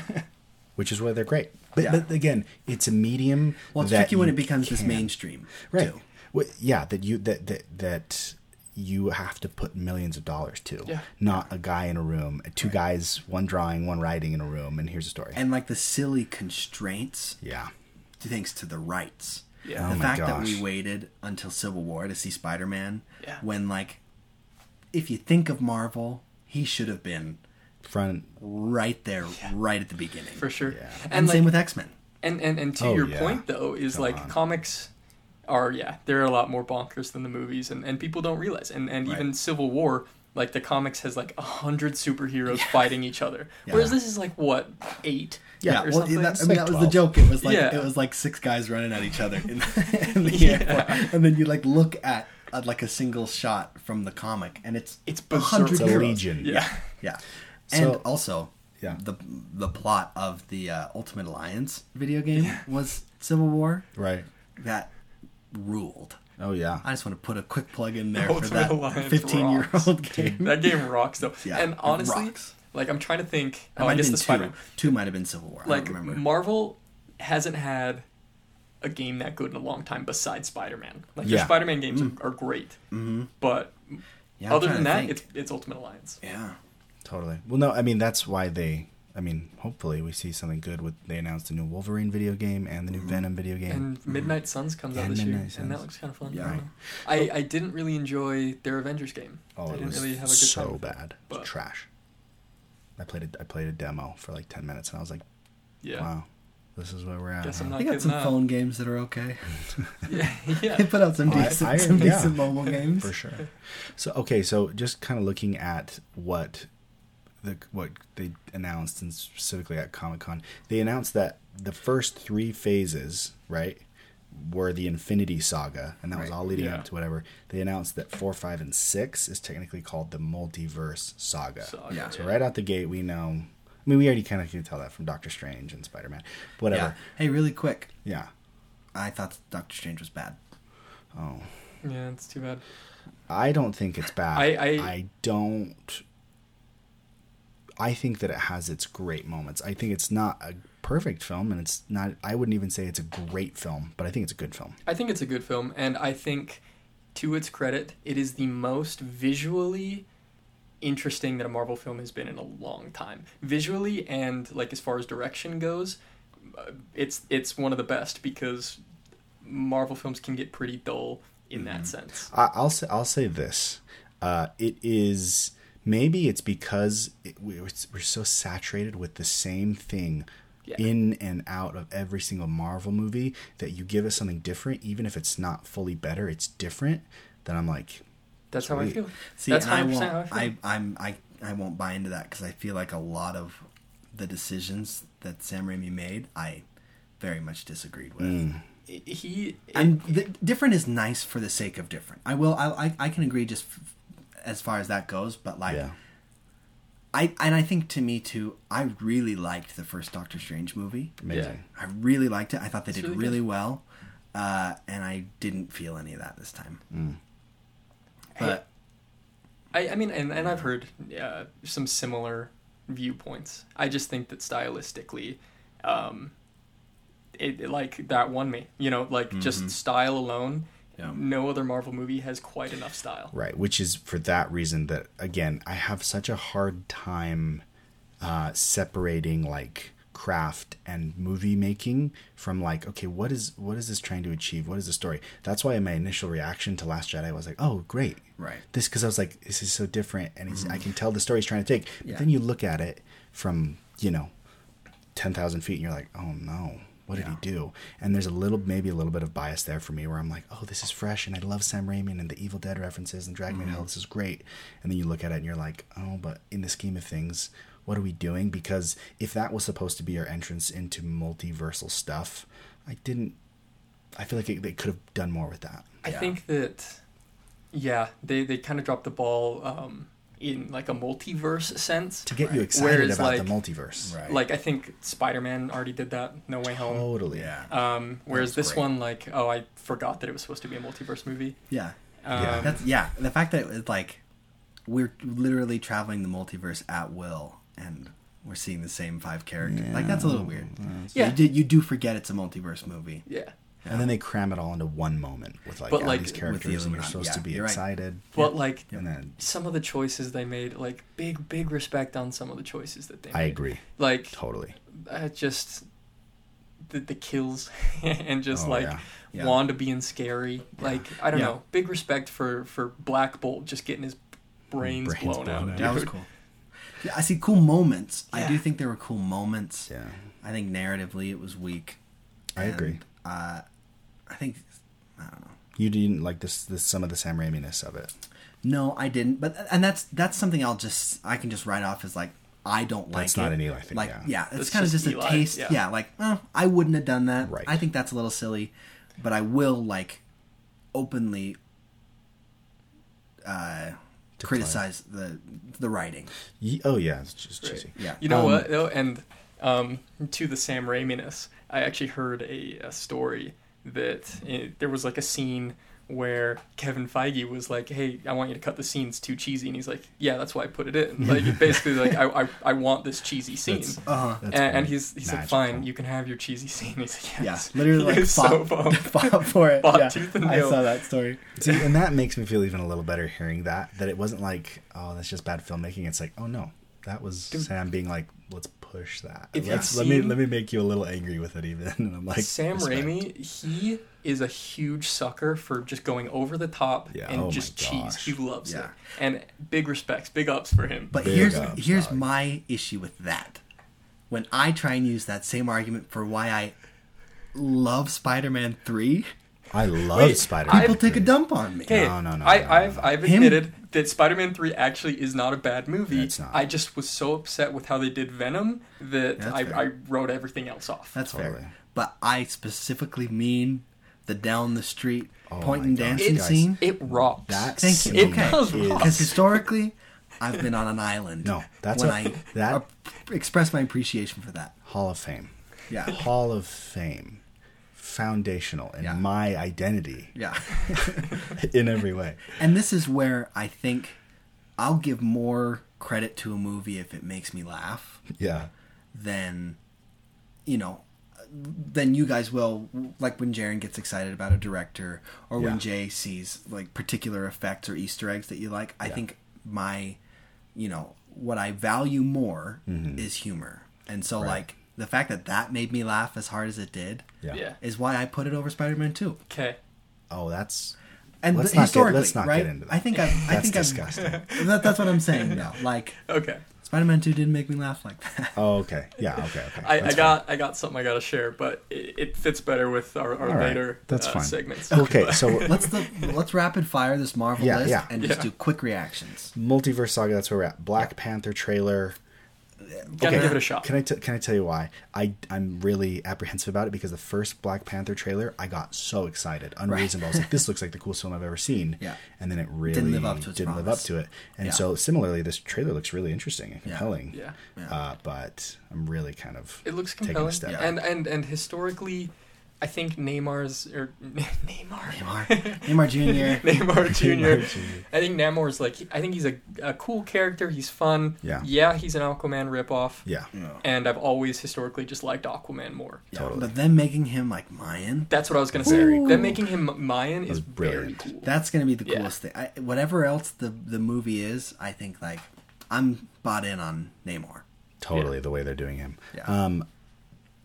which is why they're great. But, Yeah. but again, it's a medium. Well, it's that tricky when it becomes this mainstream, right? Too. Well, yeah, that you that that that you have to put millions of dollars to. Yeah. Not a guy in a room, two guys, one drawing, one writing in a room, and here's a story. And like the silly constraints yeah. thanks to the rights. Yeah. the Oh my fact that we waited until Civil War to see Spider Man, Yeah. when like, if you think of Marvel, he should have been Front. right there, right at the beginning. for sure. Yeah. and And, same with X Men. and, and and to Oh, your yeah. point though is Come like on. comics are yeah they're a lot more bonkers than the movies and, and people don't realize and and Right. even Civil War like the comics has like a hundred superheroes fighting each other Yeah. whereas this is like what eight Yeah, or well, something that, I mean, like that was the joke. It was like Yeah. it was like six guys running at each other in, in the Yeah. airport, and then you like look at, at like a single shot from the comic, and it's It's a hundred It's a heroes. legion. yeah Yeah, and So- also Yeah. the the plot of the uh, Ultimate Alliance video game was Civil War Right. that ruled. Oh yeah. I just want to put a quick plug in there for that Alliance 15 year old game. that game rocks though Yeah, and honestly rocks. like I'm trying to think That oh might I have guess been the two. Spider Two might have been Civil War. I like don't remember. Marvel hasn't had a game that good in a long time besides Spider-Man. Like Yeah. their Spider-Man games are, are great, Mhm. but Yeah, other than that, think. it's it's Ultimate Alliance. yeah. Totally. Well, no, I mean that's why they. I mean, hopefully we see something good with. They announced a new Wolverine video game and the new mm. Venom video game. And mm. Midnight Suns comes out And this year, Midnight and that looks kind of fun. Yeah. I. I I didn't really enjoy their Avengers game. oh, I it didn't was really have a good so with bad. It was trash. I played a, I played a demo for like ten minutes and I was like, Yeah, wow, this is where we're at. Guess huh? I'm not They got some that. phone games that are okay. yeah, yeah. They put out some Oh, I- I- some yeah. decent mobile games. for sure. So okay, so just kind of looking at what the what they announced, and specifically at Comic Con, they announced that the first three phases, right, were the Infinity Saga, and that was all leading Yeah. up to whatever. They announced that four, five, and six is technically called the Multiverse Saga. So, Yeah. So right out the gate, we know. I mean, we already kind of can tell that from Doctor Strange and Spider Man. Whatever. Yeah. Hey, really quick. Yeah. I thought Doctor Strange was bad. Oh. yeah, it's too bad. I don't think it's bad. I- I- I don't. I think that it has its great moments. I think it's not a perfect film, and it's not. I wouldn't even say it's a great film, but I think it's a good film. I think it's a good film, and I think, to its credit, it is the most visually interesting that a Marvel film has been in a long time. Visually and like as far as direction goes, uh, it's it's one of the best because Marvel films can get pretty dull in that sense. I, I'll say I'll say this. Uh, it is maybe it's because it, we're, we're so saturated with the same thing Yeah. in and out of every single Marvel movie that you give us something different, even if it's not fully better, it's different. Then I'm like, That's how I feel. See, That's I 100% won't. how I feel. I, I'm I I won't buy into that because I feel like a lot of the decisions that Sam Raimi made, I very much disagreed with. mm, he And the, different is nice for the sake of different. I will. I I, I can agree just f- as far as that goes, but like. yeah, I and I think to me too, I really liked the first Doctor Strange movie. amazing. I really liked it. I thought they It's did really really, well, uh, and I didn't feel any of that this time. Mm. But I, I mean, and, and I've heard uh, some similar viewpoints. I just think that stylistically, um, it, it, like that won me. You know, like just style alone. Yeah. No other Marvel movie has quite enough style. Right, which is for that reason that again I have such a hard time uh, separating like craft and movie making from like okay what is what is this trying to achieve what is the story that's why my initial reaction to last jedi was like oh great Right. this because i was like this is so different and it's, i can tell the story he's trying to take but Yeah. then you look at it from you know 10,000 feet and you're like oh no what did Yeah. he do? And there's a little maybe a little bit of bias there for me where i'm like oh this is fresh and i love sam raimi and the evil dead references and drag to hell this is great. And then you look at it and you're like oh but in the scheme of things what are we doing? Because if that was supposed to be our entrance into multiversal stuff i didn't i feel like it, they could have done more with that. I Yeah. think that, yeah, they, they kind of dropped the ball um, in like a multiverse sense. to get you excited Whereas, about like- the multiverse Right. Like I think Spider Man already did that. No Way Home. totally yeah, Um, whereas this great. one, like, oh, I forgot that it was supposed to be a multiverse movie. yeah, Um, Yeah. that's yeah. The fact that it's like we're literally traveling the multiverse at will, and we're seeing the same five characters. Like that's a little weird. Yeah. you, do, you do forget it's a multiverse movie. yeah. And then they cram it all into one moment with like But, all like, these with the characters, and you're supposed yeah, to be you're right. excited. But like And then some of the choices they made, like big, big respect on some of the choices that they made. I agree Like totally. uh, just the the kills and just Oh, like yeah. Yeah. Wanda being scary. Like I don't Yeah. know. Big respect for for Black Bolt just getting his brains, Brains blown, blown out. out. That was cool. Yeah, I see cool moments. I do think there were cool moments. Yeah, I think narratively it was weak. I And, agree. Uh, I think I don't know. You didn't like this, this some of the Sam Raimi-ness of it. No, I didn't. But and that's that's something I'll just I can just write off as like I don't like That's it. not an Eli thing, Like yeah. it's That's kind of just just, Eli, a taste. yeah. Yeah, like oh, I wouldn't have done that. Right. I think that's a little silly, but I will like openly uh, Declare. criticize the the writing. Ye- oh yeah, it's just Right. cheesy. Yeah. You know Um, what though, and um, to the Sam Raimi-ness, I actually heard a, a story that it, there was like a scene where Kevin Feige was like, "Hey, I want you to cut the scenes too cheesy," and he's like, "Yeah, that's why I put it in." Like basically, like I, I I want this cheesy scene. That's- Uh-huh. That's and, and fun. he's he's like, fine, you can have your cheesy scene. He's like, Yeah, literally like fought, so fought for it. Fought yeah. tooth and nail. I saw that story. See, and that makes me feel even a little better hearing that. That it wasn't like, oh, that's just bad filmmaking. It's like, oh no, that was Dude. Sam being like, let's push that. If Let's, let me let me make you a little angry with it even. And I'm like, Sam respect. Raimi, he is a huge sucker for just going over the top Yeah, and oh just cheese. He loves Yeah. it. And big respects, big ups for him. But Big here's ups, here's dog. my issue with that. When I try and use that same argument for why I love Spider-Man Three, I love Wait, Spider. people take a dump on me. Okay, No, no, no, I, no, no, I've no. I've Him- admitted that Spider-Man Three actually is not a bad movie. It's not. I just was so upset with how they did Venom that That's I. I wrote everything else off. That's Totally. fair. But I specifically mean the down the street Oh and dancing guys. scene. it rocks. That Thank you. scene It does rock. Because historically, I've been on an island. No, that's when a- I that- express my appreciation for that. Hall of Fame. Yeah. Hall of Fame. Foundational in Yeah. my identity Yeah. in every way. and this is where I think I'll give more credit to a movie if it makes me laugh Yeah. than you know than you guys will like when Jaren gets excited about a director or when Jay sees like particular effects or Easter eggs that you like. I Yeah. think my you know what I value more is humor. And so Mm-hmm. Right. like the fact that that made me laugh as hard as it did Yeah. Yeah. is why I put it over Spider-Man 2. Okay. Oh, that's And Let's the- not get- let's not get into that. I think I, I that's think I've- disgusting. that, that's what I'm saying now. Like Okay. Spider-Man 2 didn't make me laugh like that. oh, okay. Yeah. Okay. Okay. I, I got I got something I got to share, but it, it fits better with our, our All right. later That's uh, fine. segments. fine. Okay. So let's the, let's rapid fire this Marvel Yeah, list yeah. and just Yeah. do quick reactions. multiverse saga. That's where we're at. Black Panther trailer. Gotta Okay. give it a shot. Can I t- can I tell you why? I I'm really apprehensive about it because the first Black Panther trailer, I got so excited, unreasonable. I was like, this looks like the coolest film I've ever seen. Yeah. And then it really live up to its didn't live up to it. And Yeah. so similarly, this trailer looks really interesting and compelling. Yeah. Yeah. Uh, but I'm really kind of It looks taking a compelling, step and and and historically, I think Neymar's or Neymar Neymar, Neymar Jr. Neymar Jr. Neymar Jr.. I think Namor's like I think he's a, a cool character. He's fun. Yeah. Yeah, he's an Aquaman ripoff. Yeah. And I've always historically just liked Aquaman more. Yeah, Totally. But then making him like Mayan, That's what I was gonna say. Very Them cool. making him Mayan was is very brilliant. cool. that's gonna be the Yeah. coolest thing. I, whatever else the the movie is, I think like I'm bought in on Namor. Totally the way they're doing him. Yeah. Um,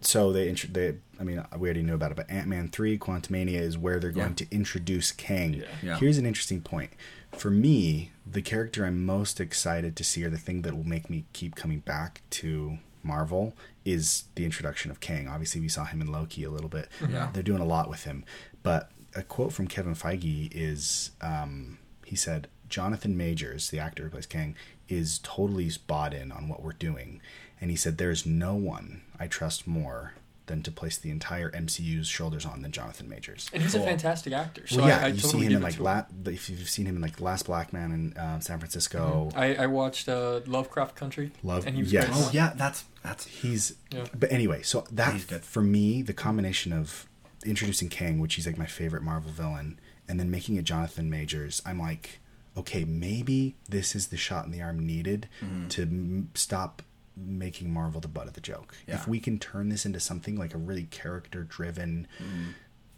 so they, they, I mean, we already knew about it, but Ant Man three, Quantumania is where they're going Yeah. to introduce Kang. Yeah. Yeah. Here's an interesting point. For me, the character I'm most excited to see, or the thing that will make me keep coming back to Marvel, is the introduction of Kang. Obviously, we saw him in Loki a little bit. Yeah. They're doing a lot with him. But a quote from Kevin Feige is um, he said, Jonathan Majors, the actor who plays Kang, is totally bought in on what we're doing. And he said, There's no one I trust more than to place the entire MCU's shoulders on than Jonathan Majors. And he's a fantastic actor. So well, yeah, I, I you totally see him in like la- if you've seen him in like Last Black Man in uh, San Francisco. I, I watched uh, Lovecraft Country. Love- and he was yes. great. Oh yeah, that's that's He's, Yeah. but anyway, so that good. for me, the combination of introducing Kang, which he's like my favorite Marvel villain, and then making it Jonathan Majors, I'm like, okay, maybe this is the shot in the arm needed Mm-hmm. to m- stop making Marvel the butt of the joke. Yeah. If we can turn this into something like a really character-driven, Mm-hmm.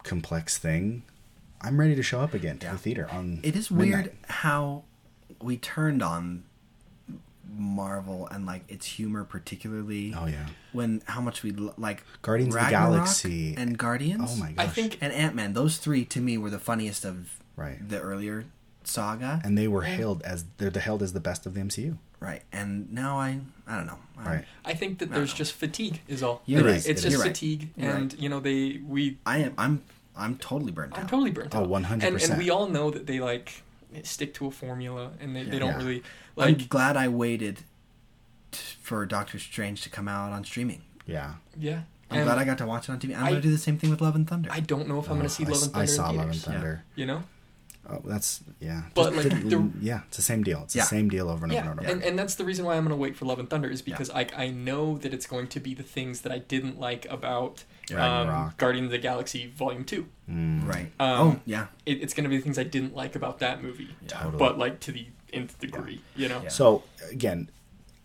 complex thing, I'm ready to show up again to Yeah. the theater on. It is midnight. weird how we turned on Marvel and like its humor, particularly Oh yeah, when how much we l- like Guardians of the Galaxy. and Guardians. oh my gosh, I think and Ant Man. Those three to me were the funniest of right. the earlier saga. And they were hailed as they're hailed as the best of the MCU. right, and now I I don't know. I- Right. I think that I there's know. just fatigue is all. You're It right. is, It's it just is. Fatigue, You're and you know they we I am. I'm. I'm totally burnt out. I'm totally burnt Oh, out. 100%. And, and we all know that they like stick to a formula, and they, they don't Yeah. really like I'm glad I waited t- for Doctor Strange to come out on streaming. Yeah. Yeah, I'm and glad I got to watch it on TV. I'm I- gonna do the same thing with Love and Thunder. I don't know if I'm Oh, going to see I, Love and Thunder. I saw in Love and theaters. Thunder. You know, Oh, that's yeah. But, Just like, the- the- yeah, it's the same deal. It's Yeah. the same deal over and over and over. and, and that's the reason why I'm going to wait for Love and Thunder is because I I know that it's going to be the things that I didn't like about um, Ragnarok. Guardians of the Galaxy Volume Two. Mm, right. Um, oh yeah. It, it's going to be the things I didn't like about that movie, Totally. but like to the nth degree. You know, Yeah. So again,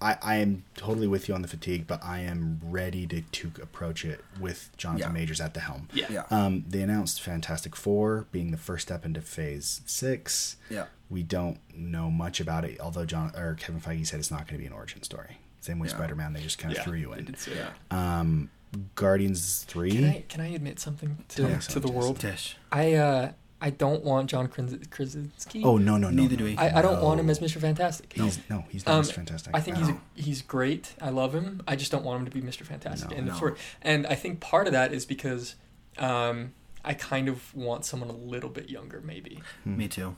I, I am totally with you on the fatigue, but I am ready to, to approach it with Jonathan Yeah. Majors at the helm. yeah, Yeah. Um, they announced Fantastic Four being the first step into Phase Six. Yeah. We don't know much about it, although John or Kevin Feige said it's not going to be an origin story. Same with Yeah. Spider Man, they just kind of yeah. threw you in. did say Yeah. Um, Guardians Three. Can I can I admit something to, me to the world? Tish. I uh I don't want John Kras- Krasinski. Oh no no no! Neither no. do we. I, I don't want him as Mr. Fantastic. He's no, he's not Um, as fantastic. I think at he's a, he's great. I love him. I just don't want him to be Mr. Fantastic. No. and No. for and I think part of that is because um, I kind of want someone a little bit younger, maybe. Me too.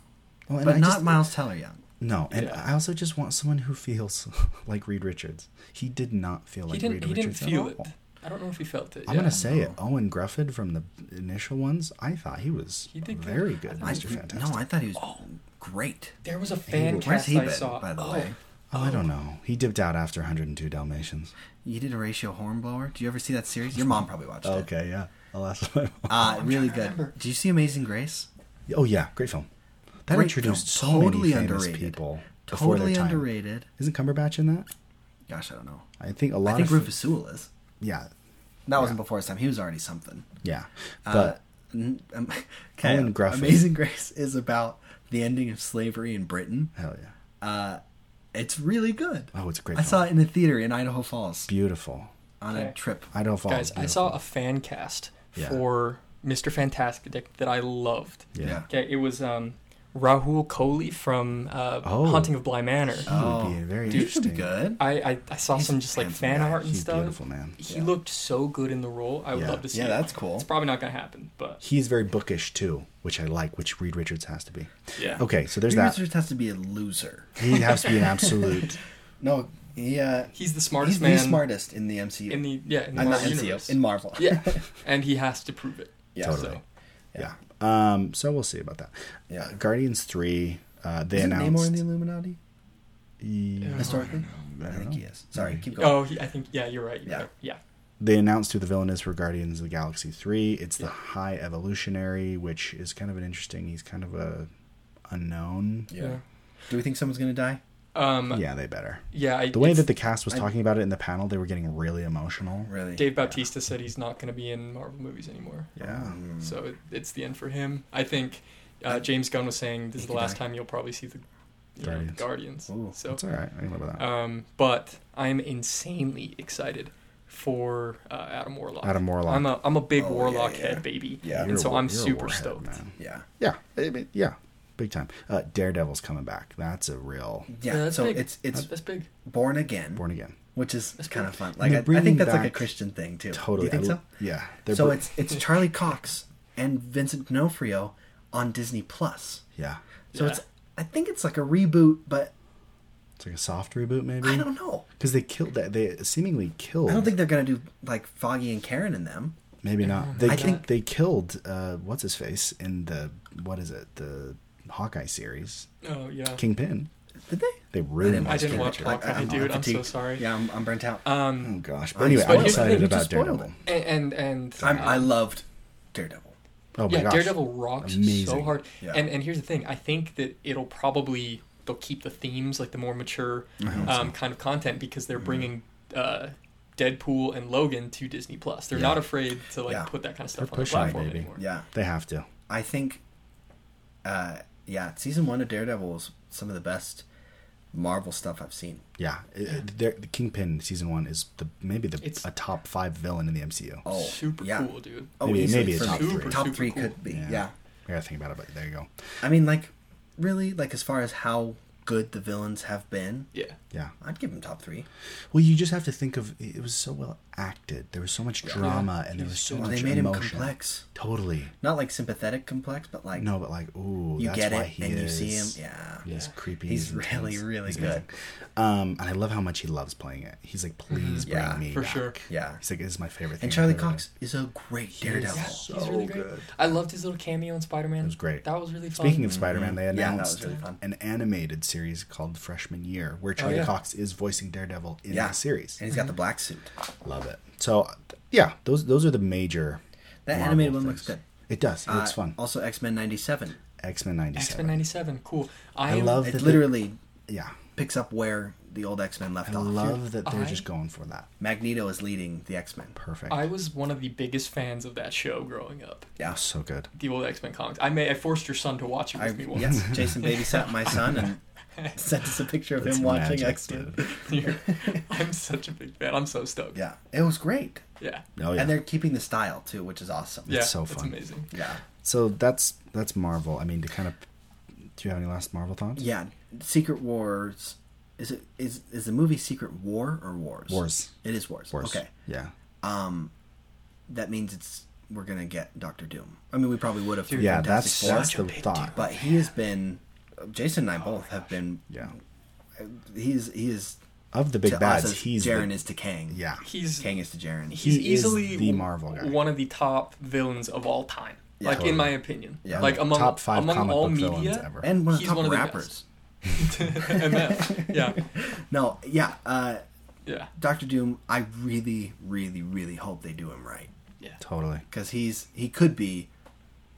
Well, and But I not just- Miles Teller young. No, and Yeah. I also just want someone who feels like Reed Richards. He did not feel like he didn't. Reed He didn't Richards feel at it. All. I don't know if he felt it. I'm yeah. gonna say it. Owen Grufford from the initial ones, I thought he was He did good. very good, I- Mr. Fantastic. no, I thought he was Oh. great. There was a fan Where's Where's cast he I been, saw. by the oh, way? oh, I don't know. He dipped out after 102 Dalmatians. You did Horatio Hornblower. Did you ever see that series? Your mom probably watched it. Okay, yeah. Alas, my mom. Uh, really good. remember. Did you see Amazing Grace? Oh yeah, great film. That Great introduced film. so Totally many famous underrated. people Totally their time. underrated. Isn't Cumberbatch in that? Gosh, I don't know. I think a lot I think of Rufus Sewell is. Yeah, That wasn't Yeah. before his time. He was already something. yeah. Uh, But n- um, okay, Colin Gruffin. Amazing Grace is about the ending of slavery in Britain. hell yeah. Uh, it's really good. Oh, it's a great. I film. saw it in a theater in Idaho Falls Beautiful. on a trip. Idaho Falls. Guys, I saw a fan cast Yeah. for Mr. Fantastic that I loved. Yeah. Yeah. Okay, it was um, Rahul Kohli from uh, Oh. Haunting of Bly Manor. He Oh, would be very Dude, interesting. be good. I, I, I saw He's some just like fan guy. art and He's stuff. beautiful, man. He Yeah. looked so good in the role. I would Yeah. love to see. Yeah, it. that's cool. It's probably not gonna happen, but He's very bookish too, which I like, which Reed Richards has to be. yeah. Okay, so there's Reed that. Richards has to be a loser. He has to be an absolute. No, he, uh, He's the smartest he's man the smartest in the MCU. in the yeah in the not Marvel MCU, in Marvel. yeah, and he has to prove it. Yeah. Totally. So, yeah. Um. So we'll see about that. Yeah. Uh, Guardians three. Uh, they Isn't announced. Namor in the Illuminati Yeah, historically? I I, don't think know. he is. Sorry, keep going. oh, he, I think yeah, you're right. You're Yeah. right. Yeah. They announced who the villain is for Guardians of the Galaxy 3. It's the High Evolutionary, which is kind of an interesting. He's kind of a unknown. yeah. Do we think someone's gonna die? Um, yeah. Yeah, they better. I, The way that the cast was I- talking about it in the panel, they were getting really emotional. Really? Dave Bautista said he's not going to be in Marvel movies anymore. Yeah. Mm. So it, it's the end for him. I think uh, James Gunn was saying this is the last die. time you'll probably see the you know, Guardians. Guardians. Ooh. So, That's all right. I can that. um, but I'm insanely excited for uh, Adam Warlock. Adam Warlock. I'm a I'm a big Oh, Warlock yeah. head baby. Yeah. and You're so a- I'm you're super warhead, stoked. man. Yeah. Yeah, I mean, yeah, big time. Uh, Daredevil's coming back. That's a real Yeah. that's so big. it's it's that's, that's big. born again, born again. which is That's kind big. of fun. Like I, I think that's like a Christian thing too. Totally. Do you think I so? Yeah. So br- it's it's Charlie Cox and Vincent D'Onofrio on Disney Plus. yeah. So Yeah. it's I think it's like a reboot, but It's like a soft reboot, maybe. I don't know. because they killed that. They seemingly killed. I don't think they're gonna do like Foggy and Karen in them. Maybe not. They I think- they killed uh, what's his face in the what is it the Hawkeye series Oh yeah. Uh, Kingpin. Did they? They ruined. I my didn't watch character. Hawkeye, I'm dude. I'm so sorry. Yeah, I'm, I'm burnt out. Oh Um, gosh. But anyway. I'm excited about Daredevil. and and, and I'm, I um, loved Daredevil. Oh my yeah, gosh. Daredevil rocks so hard. Yeah. And and here's the thing, I think that it'll probably they'll keep the themes like the more mature hope um, kind of content because they're bringing uh, Deadpool and Logan to Disney Plus. They're Yeah. not afraid to like Yeah. put that kind of They're stuff on the pushing it, platform anymore. Yeah, They have to. I think. Uh, yeah, season one of Daredevil was some of the best Marvel stuff I've seen. Yeah, it- it- the Kingpin season one is the maybe the It's- a top five villain in the MCU. Oh, Super yeah. cool, dude. Oh, Maybe- easily maybe a top me. three. Top three cool. could be. Yeah. Yeah. I gotta think about it, but there you go. I mean, like, really, like as far as how good the villains have been, Yeah. Yeah. I'd give them top three. Well, you just have to think of it was so well acted. There was so much Yeah. drama, and there was so so- Well, much they made him complex, Totally. not like sympathetic complex, but like no, but like, ooh, you that's get why it he and you see him. Yeah, He's creepy. He's really, really He's good. Um, and I love how much he loves playing it. He's like, mm-hmm. please bring Yeah, me for back. sure. Yeah. He's like, this is my favorite thing. And Charlie I've ever Cox is a great Daredevil. Yeah, So he's really great. good. I loved his little cameo in Spider Man. It was great. That was really fun. Speaking of Spider-Man, mm-hmm. they Yeah, that announced was really fun. an animated series called Freshman Year, where oh, Charlie Oh. Cox is voicing Daredevil in Yeah. the series. And he's got the mm-hmm. black suit. Love it. So, yeah, those those are the major. That Marvel animated one things. looks good. It does. It looks Uh, fun. Also, X Men '97. X Men '97. X Men '97. Cool. I, I love It that they- literally Yeah, picks up where the old X Men left I off. I love that they're I- just going for that. Magneto is leading the X Men. Perfect. I was one of the biggest fans of that show growing up. Yeah. Oh, so good. The old X Men comics. I may I forced your son to watch it with I, me once. yes, Jason babysat my son and sent us a picture of him watching magic, X Men. I'm such a big fan. I'm so stoked. Yeah, it was great, Yeah. Oh yeah. and they're keeping the style too, which is awesome. Yeah. so It's fun. amazing. Yeah, so that's that's Marvel. I mean, to kind of. Do you have any last Marvel thoughts? yeah. Secret Wars. Is it is is the movie Secret War or Wars? Wars. It is Wars. Wars. Okay. Yeah. Um, that means it's we're gonna get Doctor Doom. I mean, we probably would have. through Yeah, Fantastic that's Four, that's Such a the big thought. deal. but he has been. Jason and I both have been. Yeah. He's he is Of the big to bads, us he's Jaren the, is to Kang. yeah. He's Kang is to Jaren. he's He is easily the Marvel guy. one of the top villains of all time. Yeah. like Totally. in my opinion. Yeah. Like among top five among comic all book media villains ever. and one of the He's top one of the rappers. and that. Yeah. No, yeah, uh, Yeah. Doctor Doom. I really, really, really hope they do him right. Yeah. Totally. because he's he could be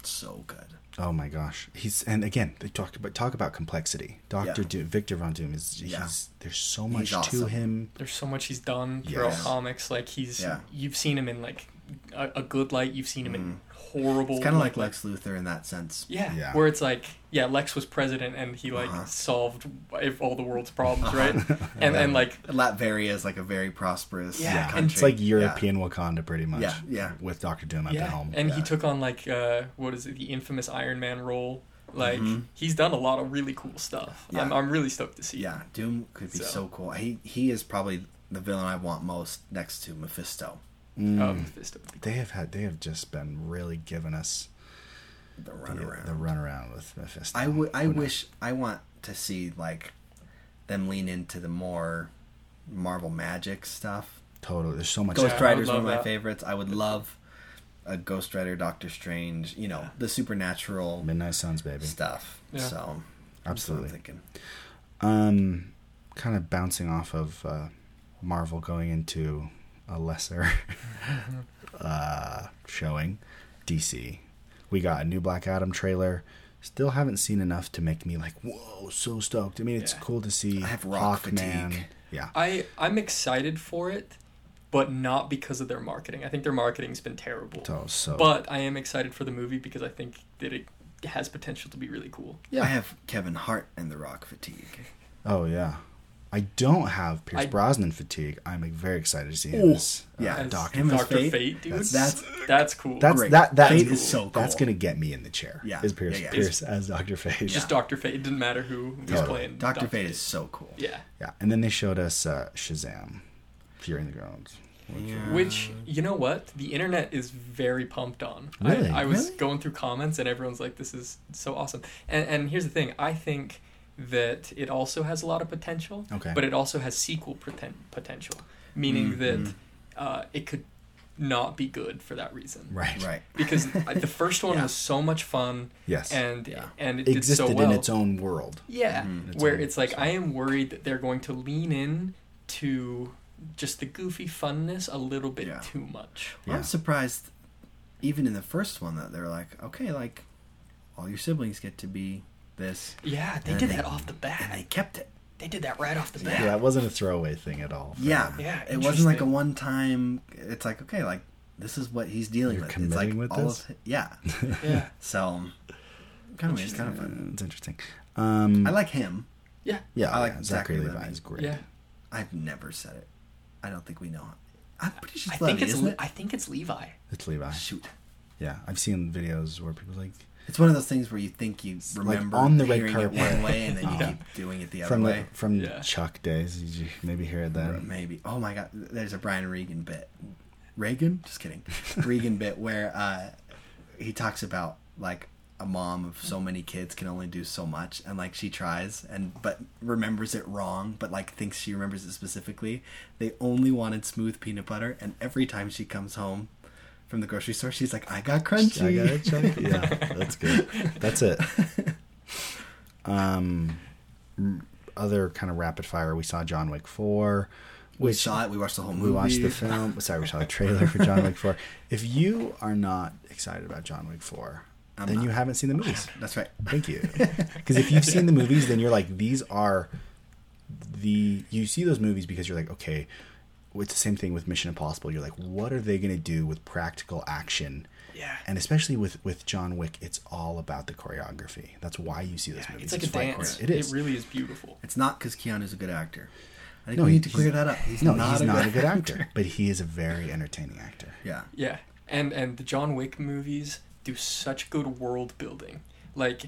so good. Oh my gosh. He's and again they talk about talk about complexity. Doctor Yeah. Doom, Victor Von Doom is Yeah. he's there's so much He's to him. There's so much he's done throughout Yes. comics. Like he's Yeah. you've seen him in like a, a good light. You've seen him in horrible. It's kind of like Lex Luthor in that sense. Yeah, Yeah. where it's like, yeah, Lex was president and he like Uh-huh. solved if all the world's problems, right? and and like, Latveria is like a very prosperous Yeah, Yeah, country. and it's like European Wakanda pretty much. Yeah, yeah. With Doctor Doom at the helm. and he took on like uh, what is it, the infamous Iron Man role. Like Mhm. he's done a lot of really cool stuff. Yeah. I'm I'm really stoked to see. Yeah, Doom could be So. so. cool. He he is probably the villain I want most next to Mephisto. Mm. Um, Mephisto they have had they have just been really giving us The the, runaround. the runaround with Mephisto. I, w- I Who knows? wish I want to see like them lean into the more Marvel Magic stuff. totally. There's so much. Ghost I would Rider is one of my that. favorites. I would love a Ghost Rider, Doctor Strange. You know, the supernatural Midnight Suns, baby. stuff. Yeah. So that's what I'm Absolutely. thinking. Um, kind of bouncing off of uh, Marvel going into a lesser uh, showing, DC. We got a new Black Adam trailer. Still haven't seen enough to make me like, whoa, so stoked. I mean, it's Yeah. cool to see I have rock Hawkman. fatigue. Yeah, I I'm excited for it, but not because of their marketing. I think their marketing's been terrible. so, so But I am excited for the movie because I think that it has potential to be really cool. yeah. I have Kevin Hart and the Rock fatigue. oh yeah. I don't have Pierce I- Brosnan fatigue. I'm like, very excited to see him Ooh, as uh, yeah, As Doctor. him Doctor Fate? Fate, dude. That's- That's that's- that's cool. That's Great. that that Fate is is so cool. That's gonna get me in the chair. Yeah. is Pierce Yeah, yeah. Pierce as Doctor Fate. just Doctor Fate. It didn't matter who was Totally. playing. Doctor Fate is so cool. Yeah. Yeah, and then they showed us uh, Shazam, Fury of the Gods. Yeah. Which you know what the internet is very pumped on. Really? I, I was Really? going through comments and everyone's like, "This is so awesome." And and here's the thing: I think that it also has a lot of potential. Okay. But it also has sequel poten- potential, meaning Mhm. that uh, it could not be good for that reason. Right. Right. Because the first one Yeah. was so much fun Yes. and Yeah. and it existed did so well. in its own world. Yeah, Mhm. Its where own- it's like its I am worried that they're going to lean in to just the goofy funness a little bit Yeah. too much. Yeah. I'm surprised, even in the first one, that they're like, okay, like all your siblings get to be this, Yeah, they And did they- that off the and they bat. kept it. They did that right off the Yeah. bat. it wasn't a throwaway thing at all. Yeah, them. Yeah, It wasn't like a one time. It's like okay, like this is what he's dealing You're with. It's like with all this? of yeah. Yeah, So kind of it's kind of Uh, fun. it's interesting. Um, I like him. yeah, yeah, I like yeah, Zachary Zachary Levi. Levi is great. yeah. I've never said it. I don't think we know. I'm pretty sure I it's think Levi, it's isn't Le- it? I think it's Levi. It's Levi. Shoot. Yeah, I've seen videos where people like It's one of those things where you think you like remember on the red hearing it carpet. one way and then you Yeah. keep doing it the other from the way. from Yeah. Chuck days. Did you maybe hear it then? Maybe. Oh my god, there's a Brian Regan bit. Reagan? Just kidding. Regan bit where uh, he talks about like a mom of so many kids can only do so much and like she tries and but remembers it wrong but like thinks she remembers it specifically they only wanted smooth peanut butter and every time she comes home from the grocery store she's like i got crunchy I got it, Chuck. Yeah, that's good. That's it. Um, other kind of rapid fire. We saw John Wick four. we which- saw it we watched the whole movie. We watched the film. Sorry, we saw the trailer for John Wick 4. If you are not excited about John Wick 4, I'm then not. you haven't seen the movies. that's right Thank you. Because if you've seen the movies, then you're like, these are the. You see those movies because you're like, okay, it's the same thing with Mission Impossible. You're like, what are they going to do with practical action? Yeah, And especially with, with John Wick, it's all about the choreography. That's why you see those yeah movies. it's like a dance. choreo- It is. It really is beautiful. it's not because keanu's a good actor i think No, we need to clear that up he's no, not he's a not good a good actor, but he is a very entertaining actor. yeah Yeah, and and the John Wick movies do such good world building. Like,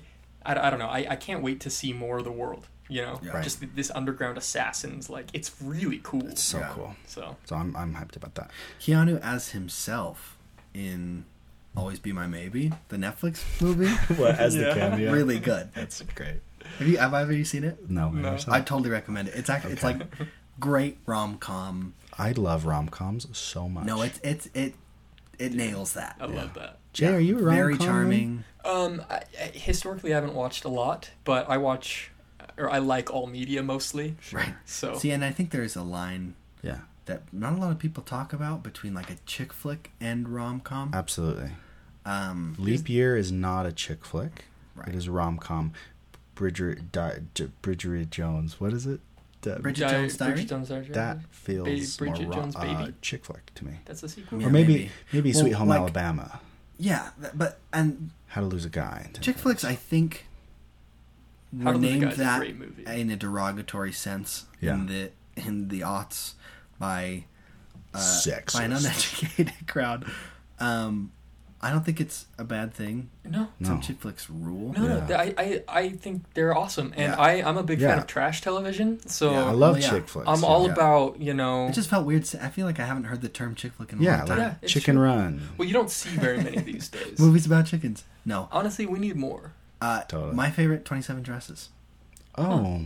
I, I don't know. I, I can't wait to see more of the world. You know, Yeah. Right. just th- this underground assassins. Like, it's really cool. It's so Yeah. cool. so So I'm, I'm hyped about that. Keanu as himself in Always Be My Maybe, the Netflix movie. What as Yeah. the cameo? Really good. That's great. Have you have either you seen it? No, I No. I totally recommend it. It's actually it's like great rom com. I love rom coms so much. No, it's it's it it nails that. I love that. Jay, are you a very rom-com charming? Um, I, I, historically, I haven't watched a lot, but I watch, or I like all media mostly. Right. So See, and I think there's a line Yeah. that not a lot of people talk about between like a chick flick and rom com. Absolutely. Um, Leap Year is not a chick flick. Right. It is rom com. Bridget Di, D- Bridget Jones. What is it? Da- Bridget Di- Jones' Diary? Bridget Jones' Diary. that feels Bridget more Jones' ro- Baby? uh, chick flick to me. That's a sequel. Yeah, or maybe maybe. maybe, Well, Sweet Home like- Alabama. yeah, but and How to Lose a Guy. chick flicks, I think, How were to named Guy's a that in a derogatory sense Yeah. in the in the aughts by uh, Sexist. by an uneducated crowd. Um, I don't think it's a bad thing. No. No. Chick flicks rule. No, Yeah. no, I, I, I think they're awesome, and Yeah. I, I'm a big fan of trash television. So Yeah. I love Well, yeah. chick flicks. I'm all Yeah. about you know. It just felt weird. I feel like I haven't heard the term chick flick in a yeah, long time. like Yeah, Chicken true. Run. Well, you don't see very many these days. Movies about chickens. No. Honestly, we need more. Uh, Totally. My favorite, Twenty Seven Dresses. Oh,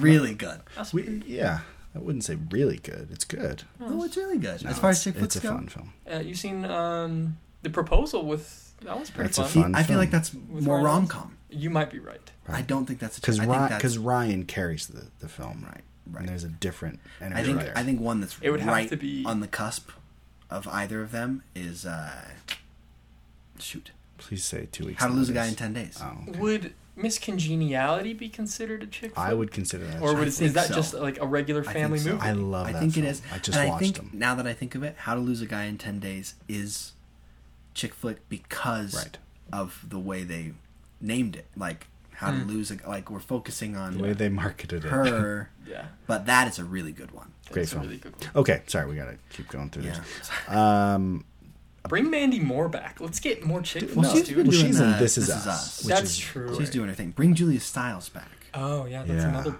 Really good. We, yeah. I wouldn't say really good. It's good. Oh, it's really good. No, as far as it's- chick flicks it's a go, fun film. Uh, you seen um, the proposal with that was pretty That's fun. See, fun I feel film. like that's With more Ryan rom Reynolds? com. You might be right. I don't think that's a Because chick. I think Ryan, Ryan carries the, the film, right. And there's a different energy I think there. I think one that's It would have to be- on the cusp of either of them is uh, shoot. Please say two weeks. How to lose a guy in ten days. Oh, okay. Would Miss Congeniality be considered a chick flick? I would consider that. Or chick would I it, is that so. just like a regular I think family so. movie? I love I that think film. it is. I just and watched I think them. now that I think of it, How to Lose a Guy in Ten Days is chick flick because Right. of the way they named it. Like How to Hmm. Lose a like we're focusing on The way they marketed it. her, yeah, but that is a really good one. Great that's a film. really good one. Okay, sorry, we gotta keep going through Yeah. this. Um, Bring Mandy Moore back. Let's get more chick Well, flicks, she's dude. been well, doing she's in. This Is This Is Us. Us. That's is- true. She's doing her thing. Bring Julia Stiles back. Oh yeah, that's Yeah. another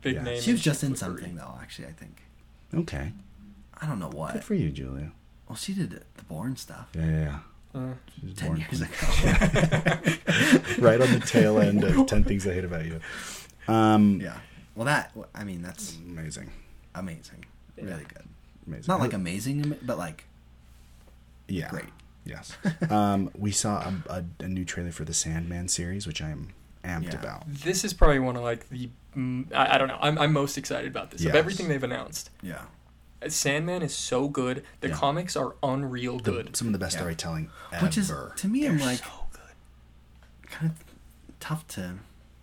big Yeah. name. She was just in something though. Actually, I think. Okay, I don't know what. good for you, Julia. Well, she did the Bourne stuff Yeah, yeah. yeah. Uh, ten years ago. right on the tail end of Ten Things I Hate About You. Um, yeah. Well, that I mean that's amazing, amazing. Yeah. Really good. amazing. Not like amazing, but like yeah, great. Yes. um, we saw a, a, a new trailer for the Sandman series, which I am amped Yeah. about. this is probably one of like the mm, I, I don't know. I'm, I'm most excited about this of everything they've announced. Yeah. Uh, Sandman is so good. The Yeah. comics are unreal The- good. some of the best Yeah. storytelling ever. Which is to me, I'm like so good. kind of tough to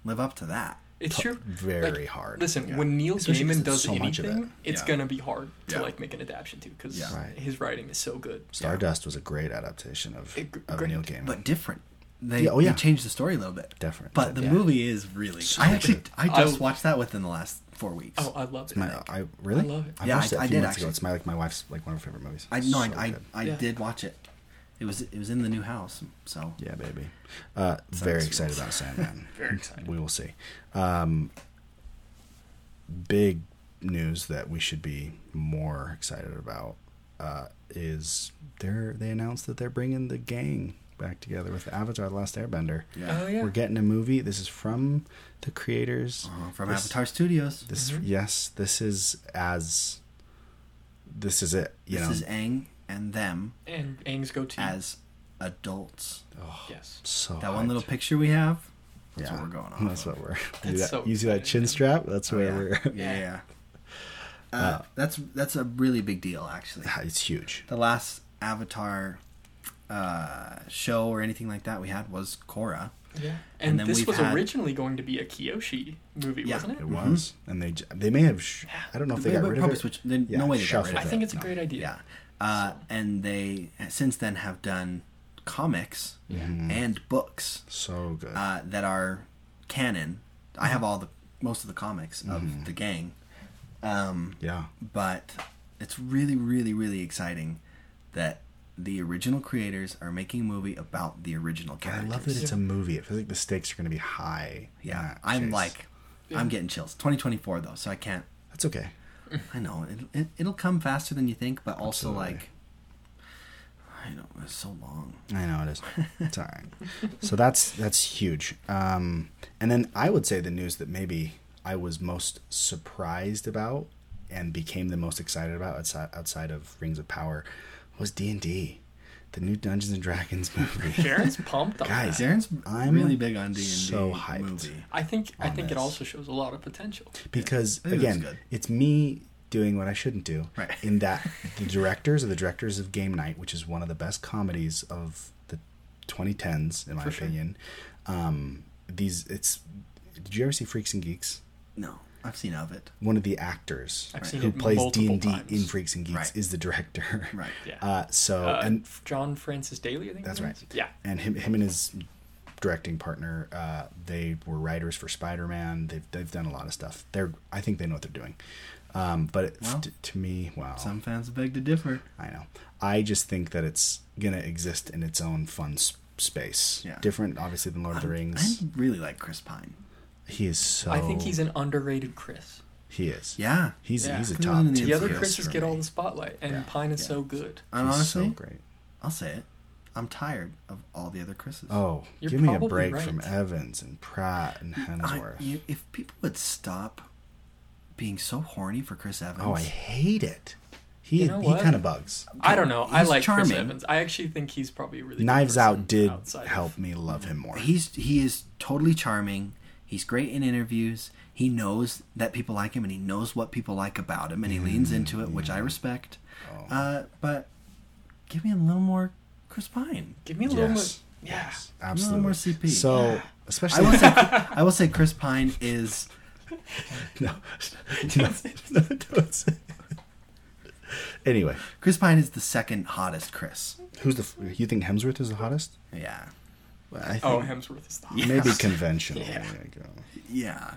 live up to that. It's Tou- true. very Like, hard. Listen, Yeah. when Neil Especially 'cause Gaiman does so much of anything, it. it's Yeah. gonna be hard to Yeah. like make an adaptation to because Yeah. Right. his writing is so good. Stardust was a great adaptation of, It- of great. Neil Gaiman. But different. They, Yeah, oh, yeah. they changed the story a little bit. Different, But the yeah. movie is really. So I actually good. I just I- watched that within the last four weeks. Oh, I love It's it. my, I really, I love it. I Yeah, watched I- it a I few did months ago. actually. It's my like my wife's like one of her favorite movies. I no, So I I. I Yeah. did watch it. It was it was in the new house, so Yeah, baby. Uh, very Sounds excited cool. about Sandman. Very excited. We will see. Um, big news that we should be more excited about uh, is they're they announced that they're bringing the gang back together with Avatar: The Last Airbender. yeah. Oh yeah. We're getting a movie. This is from the creators. Uh, from This- Avatar Studios. This Mhm. yes, this is as this is it. You this know, is Aang and them and Aang's go to as adults. oh, yes. so That one little picture we have. That's yeah, what we're going on. That's what we're. That's you, so you see that chin strap? That's Oh, where yeah. we're. yeah, yeah. Uh, Uh, that's that's a really big deal, actually. It's huge. The last Avatar uh, show or anything like that we had was Korra. Yeah. And And, then this was had- originally going to be a Kyoshi movie, Yeah. wasn't it? It was, and they they may have. Sh- I don't know if they But- got rid of it. switched- they- Yeah, no way they got shuffled rid I think it's a No. great idea. Yeah. Uh, and they since then have done comics Mhm. and books So good. uh, that are canon. I have all the most of the comics of Mhm. the gang, um, yeah, but it's really, really, really exciting that the original creators are making a movie about the original characters. I love that it's a movie. It feels like the stakes are going to be high. Yeah, I'm chase. like, Yeah. I'm getting chills. 2024 though, so I can't. that's okay. I know it, it, it'll come faster than you think, but also Absolutely. like, I know it's so long. I know it is. It's all right. So that's that's huge. Um, and then I would say the news that maybe I was most surprised about and became the most excited about outside outside of Rings of Power was D and D, the new Dungeons and Dragons movie. Jaren's pumped on Guys, that. Jaren's I'm really big on D and D so hyped. movie. I think I on think it this. also shows a lot of potential. because I think it was again, good. it's me doing what I shouldn't do. Right. In that the directors are the directors of Game Night, which is one of the best comedies of the 2010s, in my For sure. opinion. Um, these it's. Did you ever see Freaks and Geeks? No, I've seen of it. One of the actors I've seen who it plays D multiple and D times. in Freaks and Geeks Right. is the director. Right. Yeah. Uh, so Uh, and John Francis Daley, I think. That's his right. is? Yeah. and him, him and his directing partner, uh, they were writers for Spider Man. They've they've done a lot of stuff. They're I think they know what they're doing. Um, but it, Well, t- to me, wow, Some fans beg to differ. I know. I just think that it's gonna exist in its own fun s- space. Yeah. Different, obviously, than Lord of the Rings. I really like Chris Pine. He is so. I think he's an underrated Chris. He is. Yeah. He's Yeah. he's a top. in the tier The other Chris's get all the spotlight, and Yeah. Pine is Yeah. so good. And He's honestly, so great. I'll say it. I'm tired of all the other Chris's. Oh, You're give me a break right. from Evans and Pratt and I, you, if people would stop being so horny for Chris Evans. oh, I hate it. He You know he kind of bugs. I don't know. I He's like Chris. Evans. I actually think he's probably really. Knives person Out did outside of- help me love him more. he's he is totally charming. He's great in interviews. He knows that people like him, and he knows what people like about him, and he leans into it, which I respect. Oh. Uh, but give me a little more Chris Pine. Give me a little yes, more. Yeah. yes, A absolutely. little more CP. So, Yeah. I especially will say, I will say, Chris Pine is no, no, no, don't say- Anyway, Chris Pine is the second hottest Chris. who's the? You think Hemsworth is the hottest? Yeah, I think Oh, Hemsworth is the. Yeah. maybe conventionally. Yeah. I go. yeah,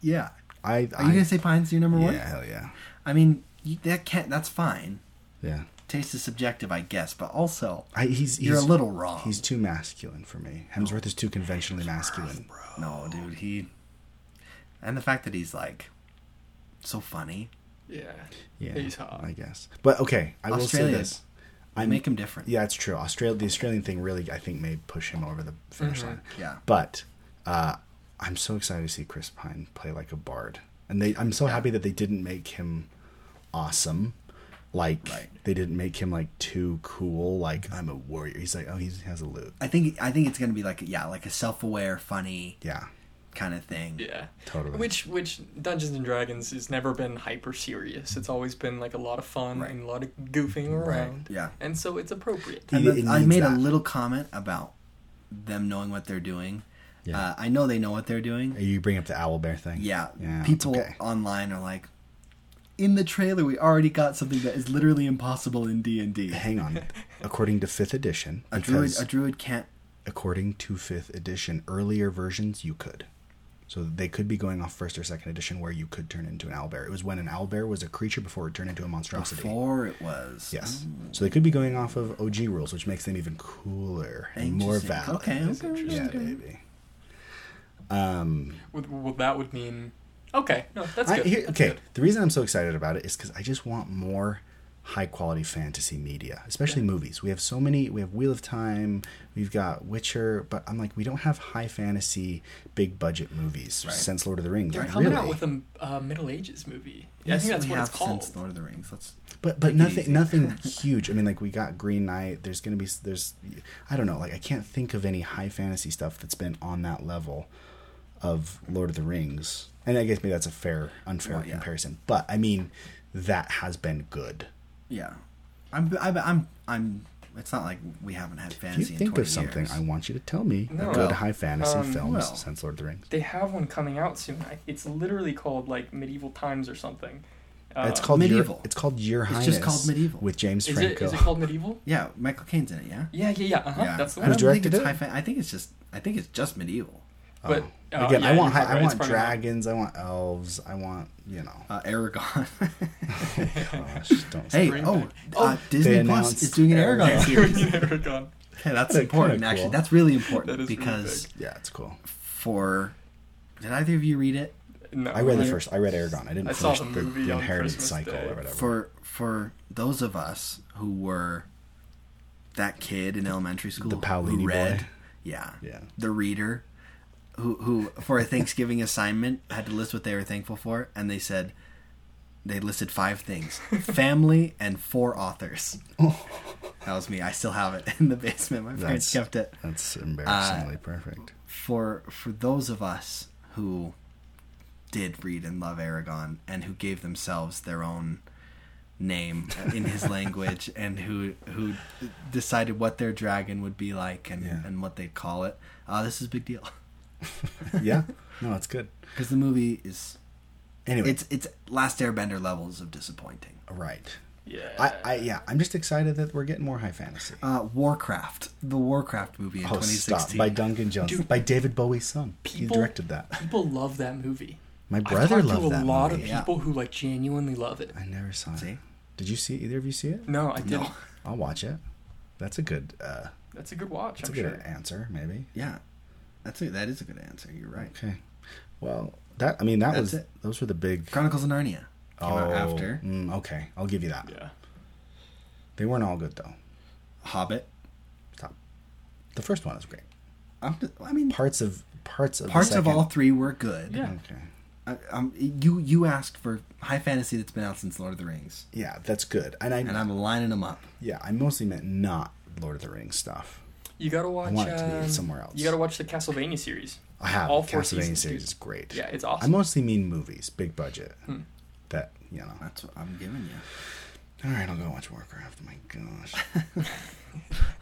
yeah. I, Are you I gonna say Pine's your number yeah, one? Yeah, hell yeah, I mean, you, that can't. That's fine. yeah. Taste is subjective, I guess, but also I, he's, he's you're a little wrong. He's too masculine for me. Hemsworth is too conventionally masculine. Bro. no, dude. He and the fact that he's like so funny. Yeah. Yeah, He's hot. I guess. But okay, I will say this. I make him different. Yeah, it's true. Australia, the Australian thing really, I think, may push him over the finish Mhm. line. Yeah. But uh, I'm so excited to see Chris Pine play like a bard, and they. I'm so happy that they didn't make him awesome. Like Right. they didn't make him like too cool. Like I'm a warrior. He's like, oh, he's, he has a lute. I think I think it's gonna be like yeah, like a self-aware, funny Yeah, kind of thing. Yeah. totally. Which which Dungeons and Dragons has never been hyper serious. It's always been like a lot of fun Right. and a lot of goofing around. Yeah. And so it's appropriate. And It- it I needs made a little comment about them knowing what they're doing. Yeah. Uh, I know they know what they're doing. you bring up the owl bear thing. Yeah, yeah. people okay. online are like, in the trailer, we already got something that is literally impossible in D and D. Hang on. According to fifth edition, A druid, a druid can't. according to fifth edition, earlier versions you could. So they could be going off first or second edition where you could turn into an owlbear. It was when an owlbear was a creature before it turned into a monstrosity. Before it was. Yes. Oh, So they could be going off of OG rules, which makes them even cooler and more interesting. valid. Okay, That's okay, interesting. Yeah, okay. baby. Um, Would, well, that would mean. Okay, no, that's I- good. here- That's okay, good. the reason I'm so excited about it is because I just want more high quality fantasy media, especially movies. We have so many. We have Wheel of Time. We've got Witcher, but I'm like, we don't have high fantasy, big budget movies Right. since Lord of the Rings. They're Like, coming really. out with a uh, Middle Ages movie. Yeah, I Yes, think that's we what have it's called. since Lord of the Rings. Let's. But but nothing nothing huge. I mean, like we got Green Knight. There's gonna be there's I don't know. Like I can't think of any high fantasy stuff that's been on that level of Lord of the Rings. And I guess maybe that's a fair unfair Well, yeah. comparison. But I mean, that has been good. Yeah, I'm. I'm. I'm. I'm it's not like we haven't had fantasy. If you fantasy. in think 20 of something, years. I want you to tell me No. a good Well, high fantasy um, films well. since Lord of the Rings. They have one coming out soon. It's literally called like Medieval Times or something. Uh, it's called Medieval. Your, it's called Your It's Highness. just called Medieval. with James Is it, Franco. is it called Medieval? Yeah, Michael Caine's in it. Yeah. Yeah, yeah, yeah. Uh-huh. Yeah. That's the I Who's one. don't think directed it's it? high fan- I think it's just. I think it's just medieval. But Oh. uh, Again, yeah, I want you're I right, it's want probably not. dragons. I want elves. I want you know. Uh, Eragon. Gosh, don't hey, Bring oh, back- uh, Disney Plus is doing an Eragon Eragon. series. Eragon. Okay, that's Kinda- important. kinda Actually, that's really important That is really because Yeah, it's cool. for did either of you read it? No, I read the first. I read Eragon. I didn't I saw finish the the, movie the on Inheritance Christmas cycle Day. or whatever. For for those of us who were that kid in elementary school, The Paolini who read, boy? yeah, Yeah. the reader, who who for a Thanksgiving assignment had to list what they were thankful for, and they said they listed five things: family and four authors. That was me. I still have it in the basement. My parents That's- kept it. That's embarrassingly perfect. for for those of us who did read and love Eragon and who gave themselves their own name in his language and who who decided what their dragon would be like and, Yeah. and what they'd call it. Uh, this is a big deal yeah. No, it's good. because the movie is Anyway, it's it's Last Airbender levels of disappointing. right. Yeah. I, I yeah, I'm just excited that we're getting more high fantasy. Uh, Warcraft, the Warcraft movie in oh, 2016. stop! By Duncan Jones, Dude. by David Bowie's son. he directed that. People love that movie. My I've brother talked loved to a that lot movie. of Yeah. people who like genuinely love it. I never saw it. Did you see either of you see it? No, I didn't. No. I'll watch it. That's a good. uh That's a good watch. That's I'm a good sure. answer, maybe. Yeah, that's a, that is a good answer. You're right. Okay. Well, that I mean that That's was it. those were the big. Chronicles of Narnia came out after mm, okay, I'll give you that. Yeah. They weren't all good though. Hobbit. Stop. The first one is great. I'm, I mean, Parts of parts of the parts of all three were good. Yeah. Okay. I, um, you you asked for high fantasy that's been out since Lord of the Rings, Yeah, that's good. And I and I'm lining them up. yeah, I mostly meant not Lord of the Rings stuff. You gotta watch. want it to be um, somewhere else. You gotta watch the Castlevania series. I have All four Castlevania seasons, series is great. Yeah, it's awesome. I mostly mean movies, big budget. Hmm. That you know. That's what I'm giving you. All right, I'll go watch Warcraft. Oh my gosh.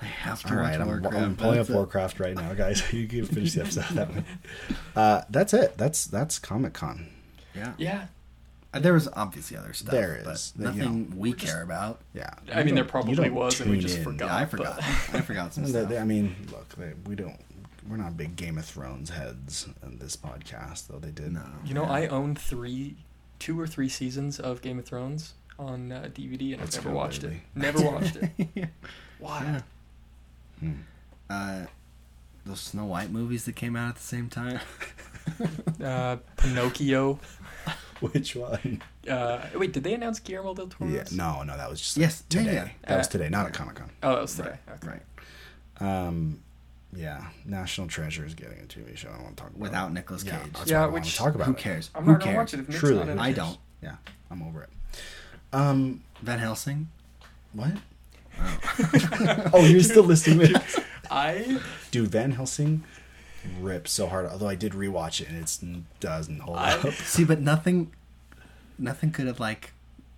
I have to All right, watch I'm, Warcraft. I'm pulling up it. Warcraft right now, guys. you can finish the episode that way. Uh, that's it. That's that's Comic Con. Yeah. Yeah. There was obviously other stuff. There is but is. You nothing know, we care about. Yeah. I You mean, there probably was, and we just in. forgot. Yeah, I forgot. I forgot some stuff. they- I mean, look, they, we don't. We're not big Game of Thrones heads in this podcast, though. They did. No. You know, Yeah. I own three, two or three seasons of Game of Thrones on uh, DVD, and Let's I've never go, watched baby. it. Never watched it. Why? Yeah. Hmm. Uh, those Snow White movies that came out at the same time. Uh, Pinocchio. Which one? Uh, wait, did they announce Guillermo del Toro? Yeah. No, no, that was just Yes, yeah, today. yeah. That was Uh, today, not at Comic Con. Oh, that was today. Okay. Right. Um, yeah, National Treasure is getting a TV show. I want to talk about Without it. Nicolas Yeah, Cage. that's Yeah, what I want which- to talk about. Who cares? I'm Who not gonna cares? watch it if Nick's Truly, not I don't. Yeah, I'm over it. Um, Van Helsing. what? oh, you're still listening, I dude. Van Helsing rips so hard. Although I did rewatch it and it doesn't hold I- up. See, but nothing, nothing could have like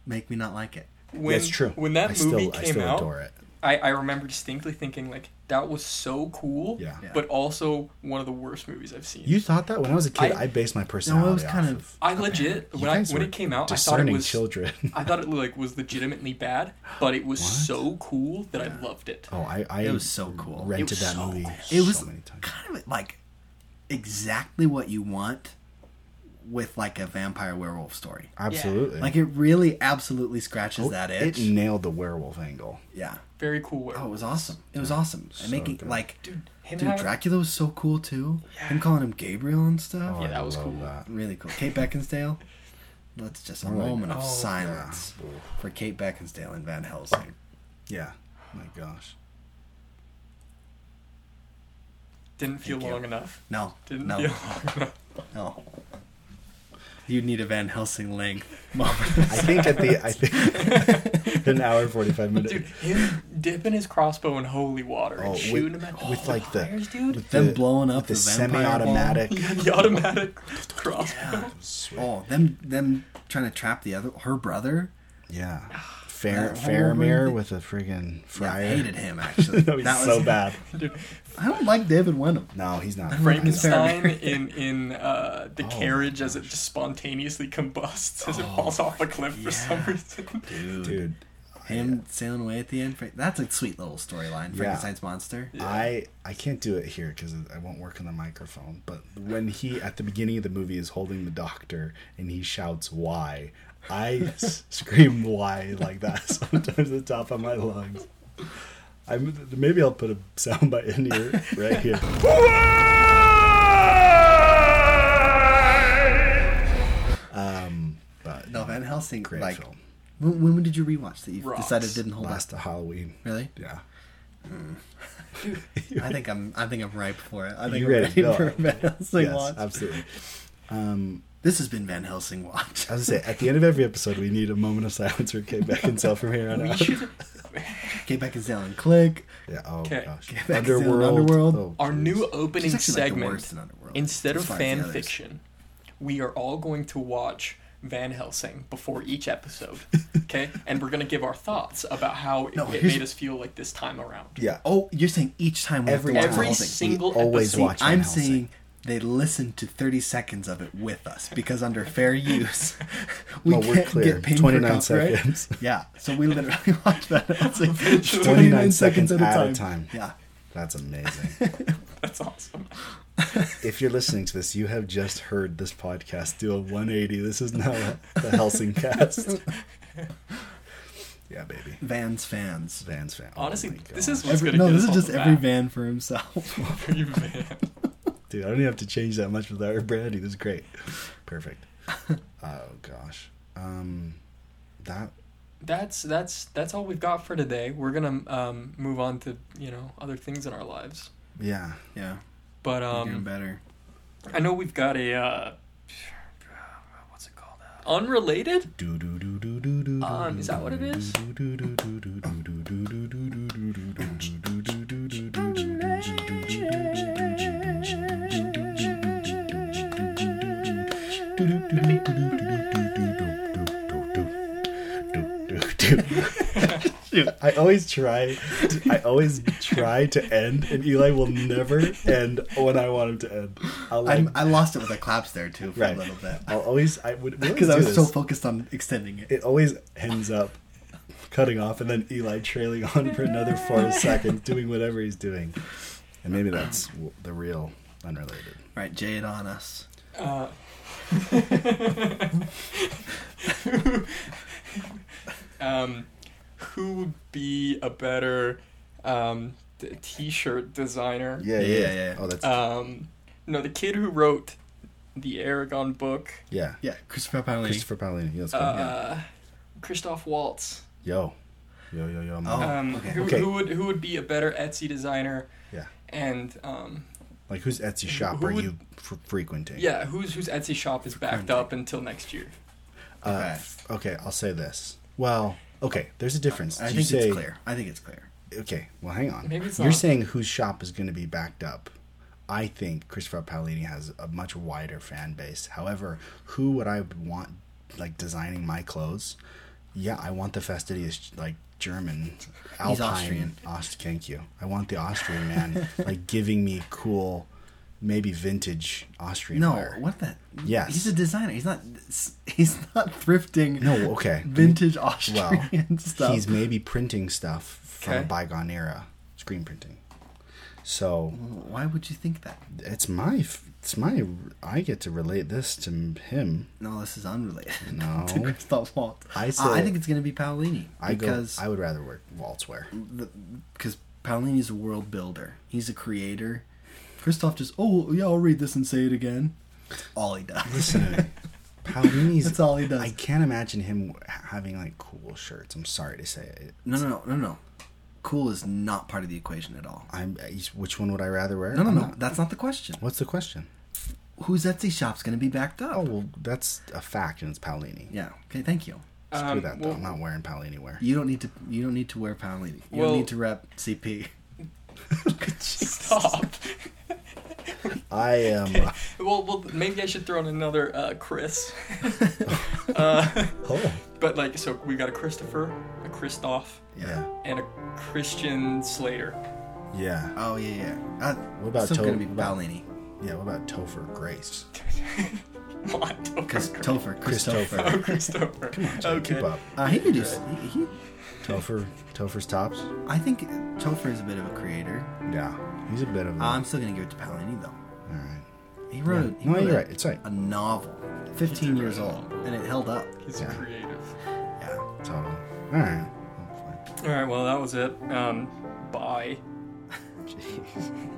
make me not like it. when That's true. when that I movie still, I came still out, adore it. I, I remember distinctly thinking like that was so cool. Yeah. Yeah. But also one of the worst movies I've seen. You thought that when I was a kid, I, I- based my personality No, it was kind off of- of I legit when I when it came out, I thought it was children. I thought it like was legitimately bad, but it was What? so cool that I loved it. oh, I, I It was so cool. Rented It was that so movie. cool. It was so many times. kind of like exactly what you want with like a vampire werewolf story. Absolutely. Like it really absolutely scratches Oh, that itch. It nailed the werewolf angle. yeah. Very cool. Werewolf. Oh, it was awesome. It was awesome. So and making good. like dude, him dude, having- Dracula was so cool too. Yeah. Him calling him Gabriel and stuff. Oh, Yeah, I that was love cool. That. Really cool. Kate Beckinsale. That's just a moment of Oh, silence yeah. for Kate Beckinsale and Van Helsing. Yeah. My gosh. didn't feel Thank you. long enough. No, Didn't no, feel long enough. no. You need a Van Helsing length moment. I think at the I think an hour and forty five minutes. Dude, him dipping his crossbow in holy water Oh, and with- shooting him at with, all like, the- fires, dude. with Them the- blowing up the the semi-automatic. Yeah, the automatic crossbow. Yeah. Oh, them them trying to trap the other her brother. Yeah. Ah, Fair Faramir with a friggin' Yeah, I hated him actually. no, he's that so was bad. Dude, I don't like David Wenham. No, he's not. I don't Frankenstein Faramir. in in uh, the Oh, carriage as it just spontaneously combusts as it falls off a cliff for some reason. Dude, Dude, him sailing away at the end. That's a sweet little storyline. Yeah. Frankenstein's monster. I I can't do it here because I won't work on the microphone. But when he at the beginning of the movie is holding the doctor and he shouts "Why," I s- scream "Why" like that sometimes at the top of my lungs. I'm maybe I'll put a soundbite in here right here. um, but No, Van Helsing. great like, film. when, when did you rewatch that you Rocks. decided didn't hold Last up? Halloween. Really? Yeah. I think I'm. I think I'm ripe for it. I think You I'm ready? ready No. for a Van Helsing yes, watch. absolutely. Um, This has been Van Helsing watch. I was gonna say at the end of every episode we need a moment of silence for Kate Beckinsale from here on out. should, Get back and Sale and Click. Yeah. Oh Okay. gosh. Get back to Underworld. Underworld. Oh, our geez. new She's opening actually like the segment, worst in Underworld. instead as of far as the fan others. fiction, we are all going to watch Van Helsing before each episode. Okay, and we're gonna give our thoughts about how No, it here's- made us feel like this time around. Yeah. Oh, you're saying each time we Every have to watch Every the whole single We always episode. watch Van I'm Helsing. saying they listened to 30 seconds of it with us because under fair use, we No, we're can't clear. get paid 29 for copyright. seconds. Yeah, so we literally watched that Helsing 29 seconds at a time. Yeah. That's amazing. That's awesome. if you're listening to this, you have just heard this podcast do a 180. This is now the Helsing cast. yeah, baby. Vans fans. Vans fan. Oh Honestly, my this is what's Every, no, this is just every van for himself. Every van. Dude, I don't even have to change that much with our branding. This is great. Perfect. oh gosh. Um, that That's that's that's all we've got for today. We're gonna um, move on to you know other things in our lives. yeah. Yeah, But you're doing um, better. I know we've got a uh, what's it called? Unrelated. Do do do do do do. Um, is that what it is? I always try. To, I always try to end, and Eli will never end when I want him to end. I'll like, I'm, I lost it with the claps there too for Right. a little bit I'll always. I would because I was so focused on extending it. it always ends up cutting off and then Eli trailing on for another four seconds, doing whatever he's doing. And maybe that's the real unrelated. Right, Jay it on us. Uh, um, who would be a better um, t- t-shirt designer? Yeah, yeah, Yeah, yeah. yeah. Oh, that's Um, no, the kid who wrote the Eragon book, yeah. Yeah, Christopher Paolini. Christopher Paolini. Yeah, let's go. uh, Christoph Waltz. Yo, yo, yo, yo. Oh. Um, okay. Who, Okay. who would who would be a better Etsy designer? Yeah. And um, Like, whose Etsy shop who are would- you f- frequenting? yeah, whose whose Etsy shop is backed up until next year? Uh, Okay. okay, I'll say this. Well, okay, there's a difference. I You think say, it's clear. I think it's clear. Okay, well, hang on. Maybe it's You're not. saying whose shop is going to be backed up. I think Christopher Paolini has a much wider fan base. However, who would I want like designing my clothes? Yeah, I want the fastidious like German, He's Alpine. Austrian. Aust- thank you. I want the Austrian man like giving me cool, maybe vintage Austrian No, wear. what the? Yes. he's a designer. He's not. He's not thrifting. No, okay. vintage Austrian Well, stuff. He's maybe printing stuff from a bygone era, screen printing. So Why would you think that? it's my it's my I get to relate this to him. No, this is unrelated. No. to Christoph Waltz. I uh, I, say- I think it's going to be Paolini I go. because I would rather work waltz wear. because Paolini's a world builder. He's a creator. Christoph just oh yeah I'll read this and say it again. That's all he does. Listen. Paolini's. That's all he does. I can't imagine him having like cool shirts. I'm sorry to say it. No no no no no. Cool is not part of the equation at all. I'm. Which one would I rather wear? No no I'm no. not- That's not the question. What's the question? Whose Etsy shop's going to be backed up? Oh well, that's a fact, and it's Paolini. Yeah. Okay. Thank you. Screw Um, that though. well- I'm not wearing Paolini wear. You don't need to. You don't need to wear Paolini. You Well- don't need to rep CP. Stop. I am. well, well, maybe I should throw in another uh, Chris. uh, oh. but like, so we got a Christopher, a Christoph, Yeah. and a Christian Slater. Yeah. Oh yeah yeah. Uh, What about still To- going to be what about- Paolini Yeah. What about Topher Grace? Come on, because Topher. Topher Christopher. Oh, Christopher. Come on, Jay, okay. keep up. Uh, he could do. He, he, Topher, Topher's tops. I think Topher is a bit of a creator. Yeah, he's a bit of. A, I'm still going to give it to Paolini though. all right. He wrote. Yeah. He No, wrote you're a, right. It's right. a novel, 15 years old, and it held up. He's Yeah. creative. Yeah. Totally. All right. All right. Well, that was it. Um, bye. Jeez.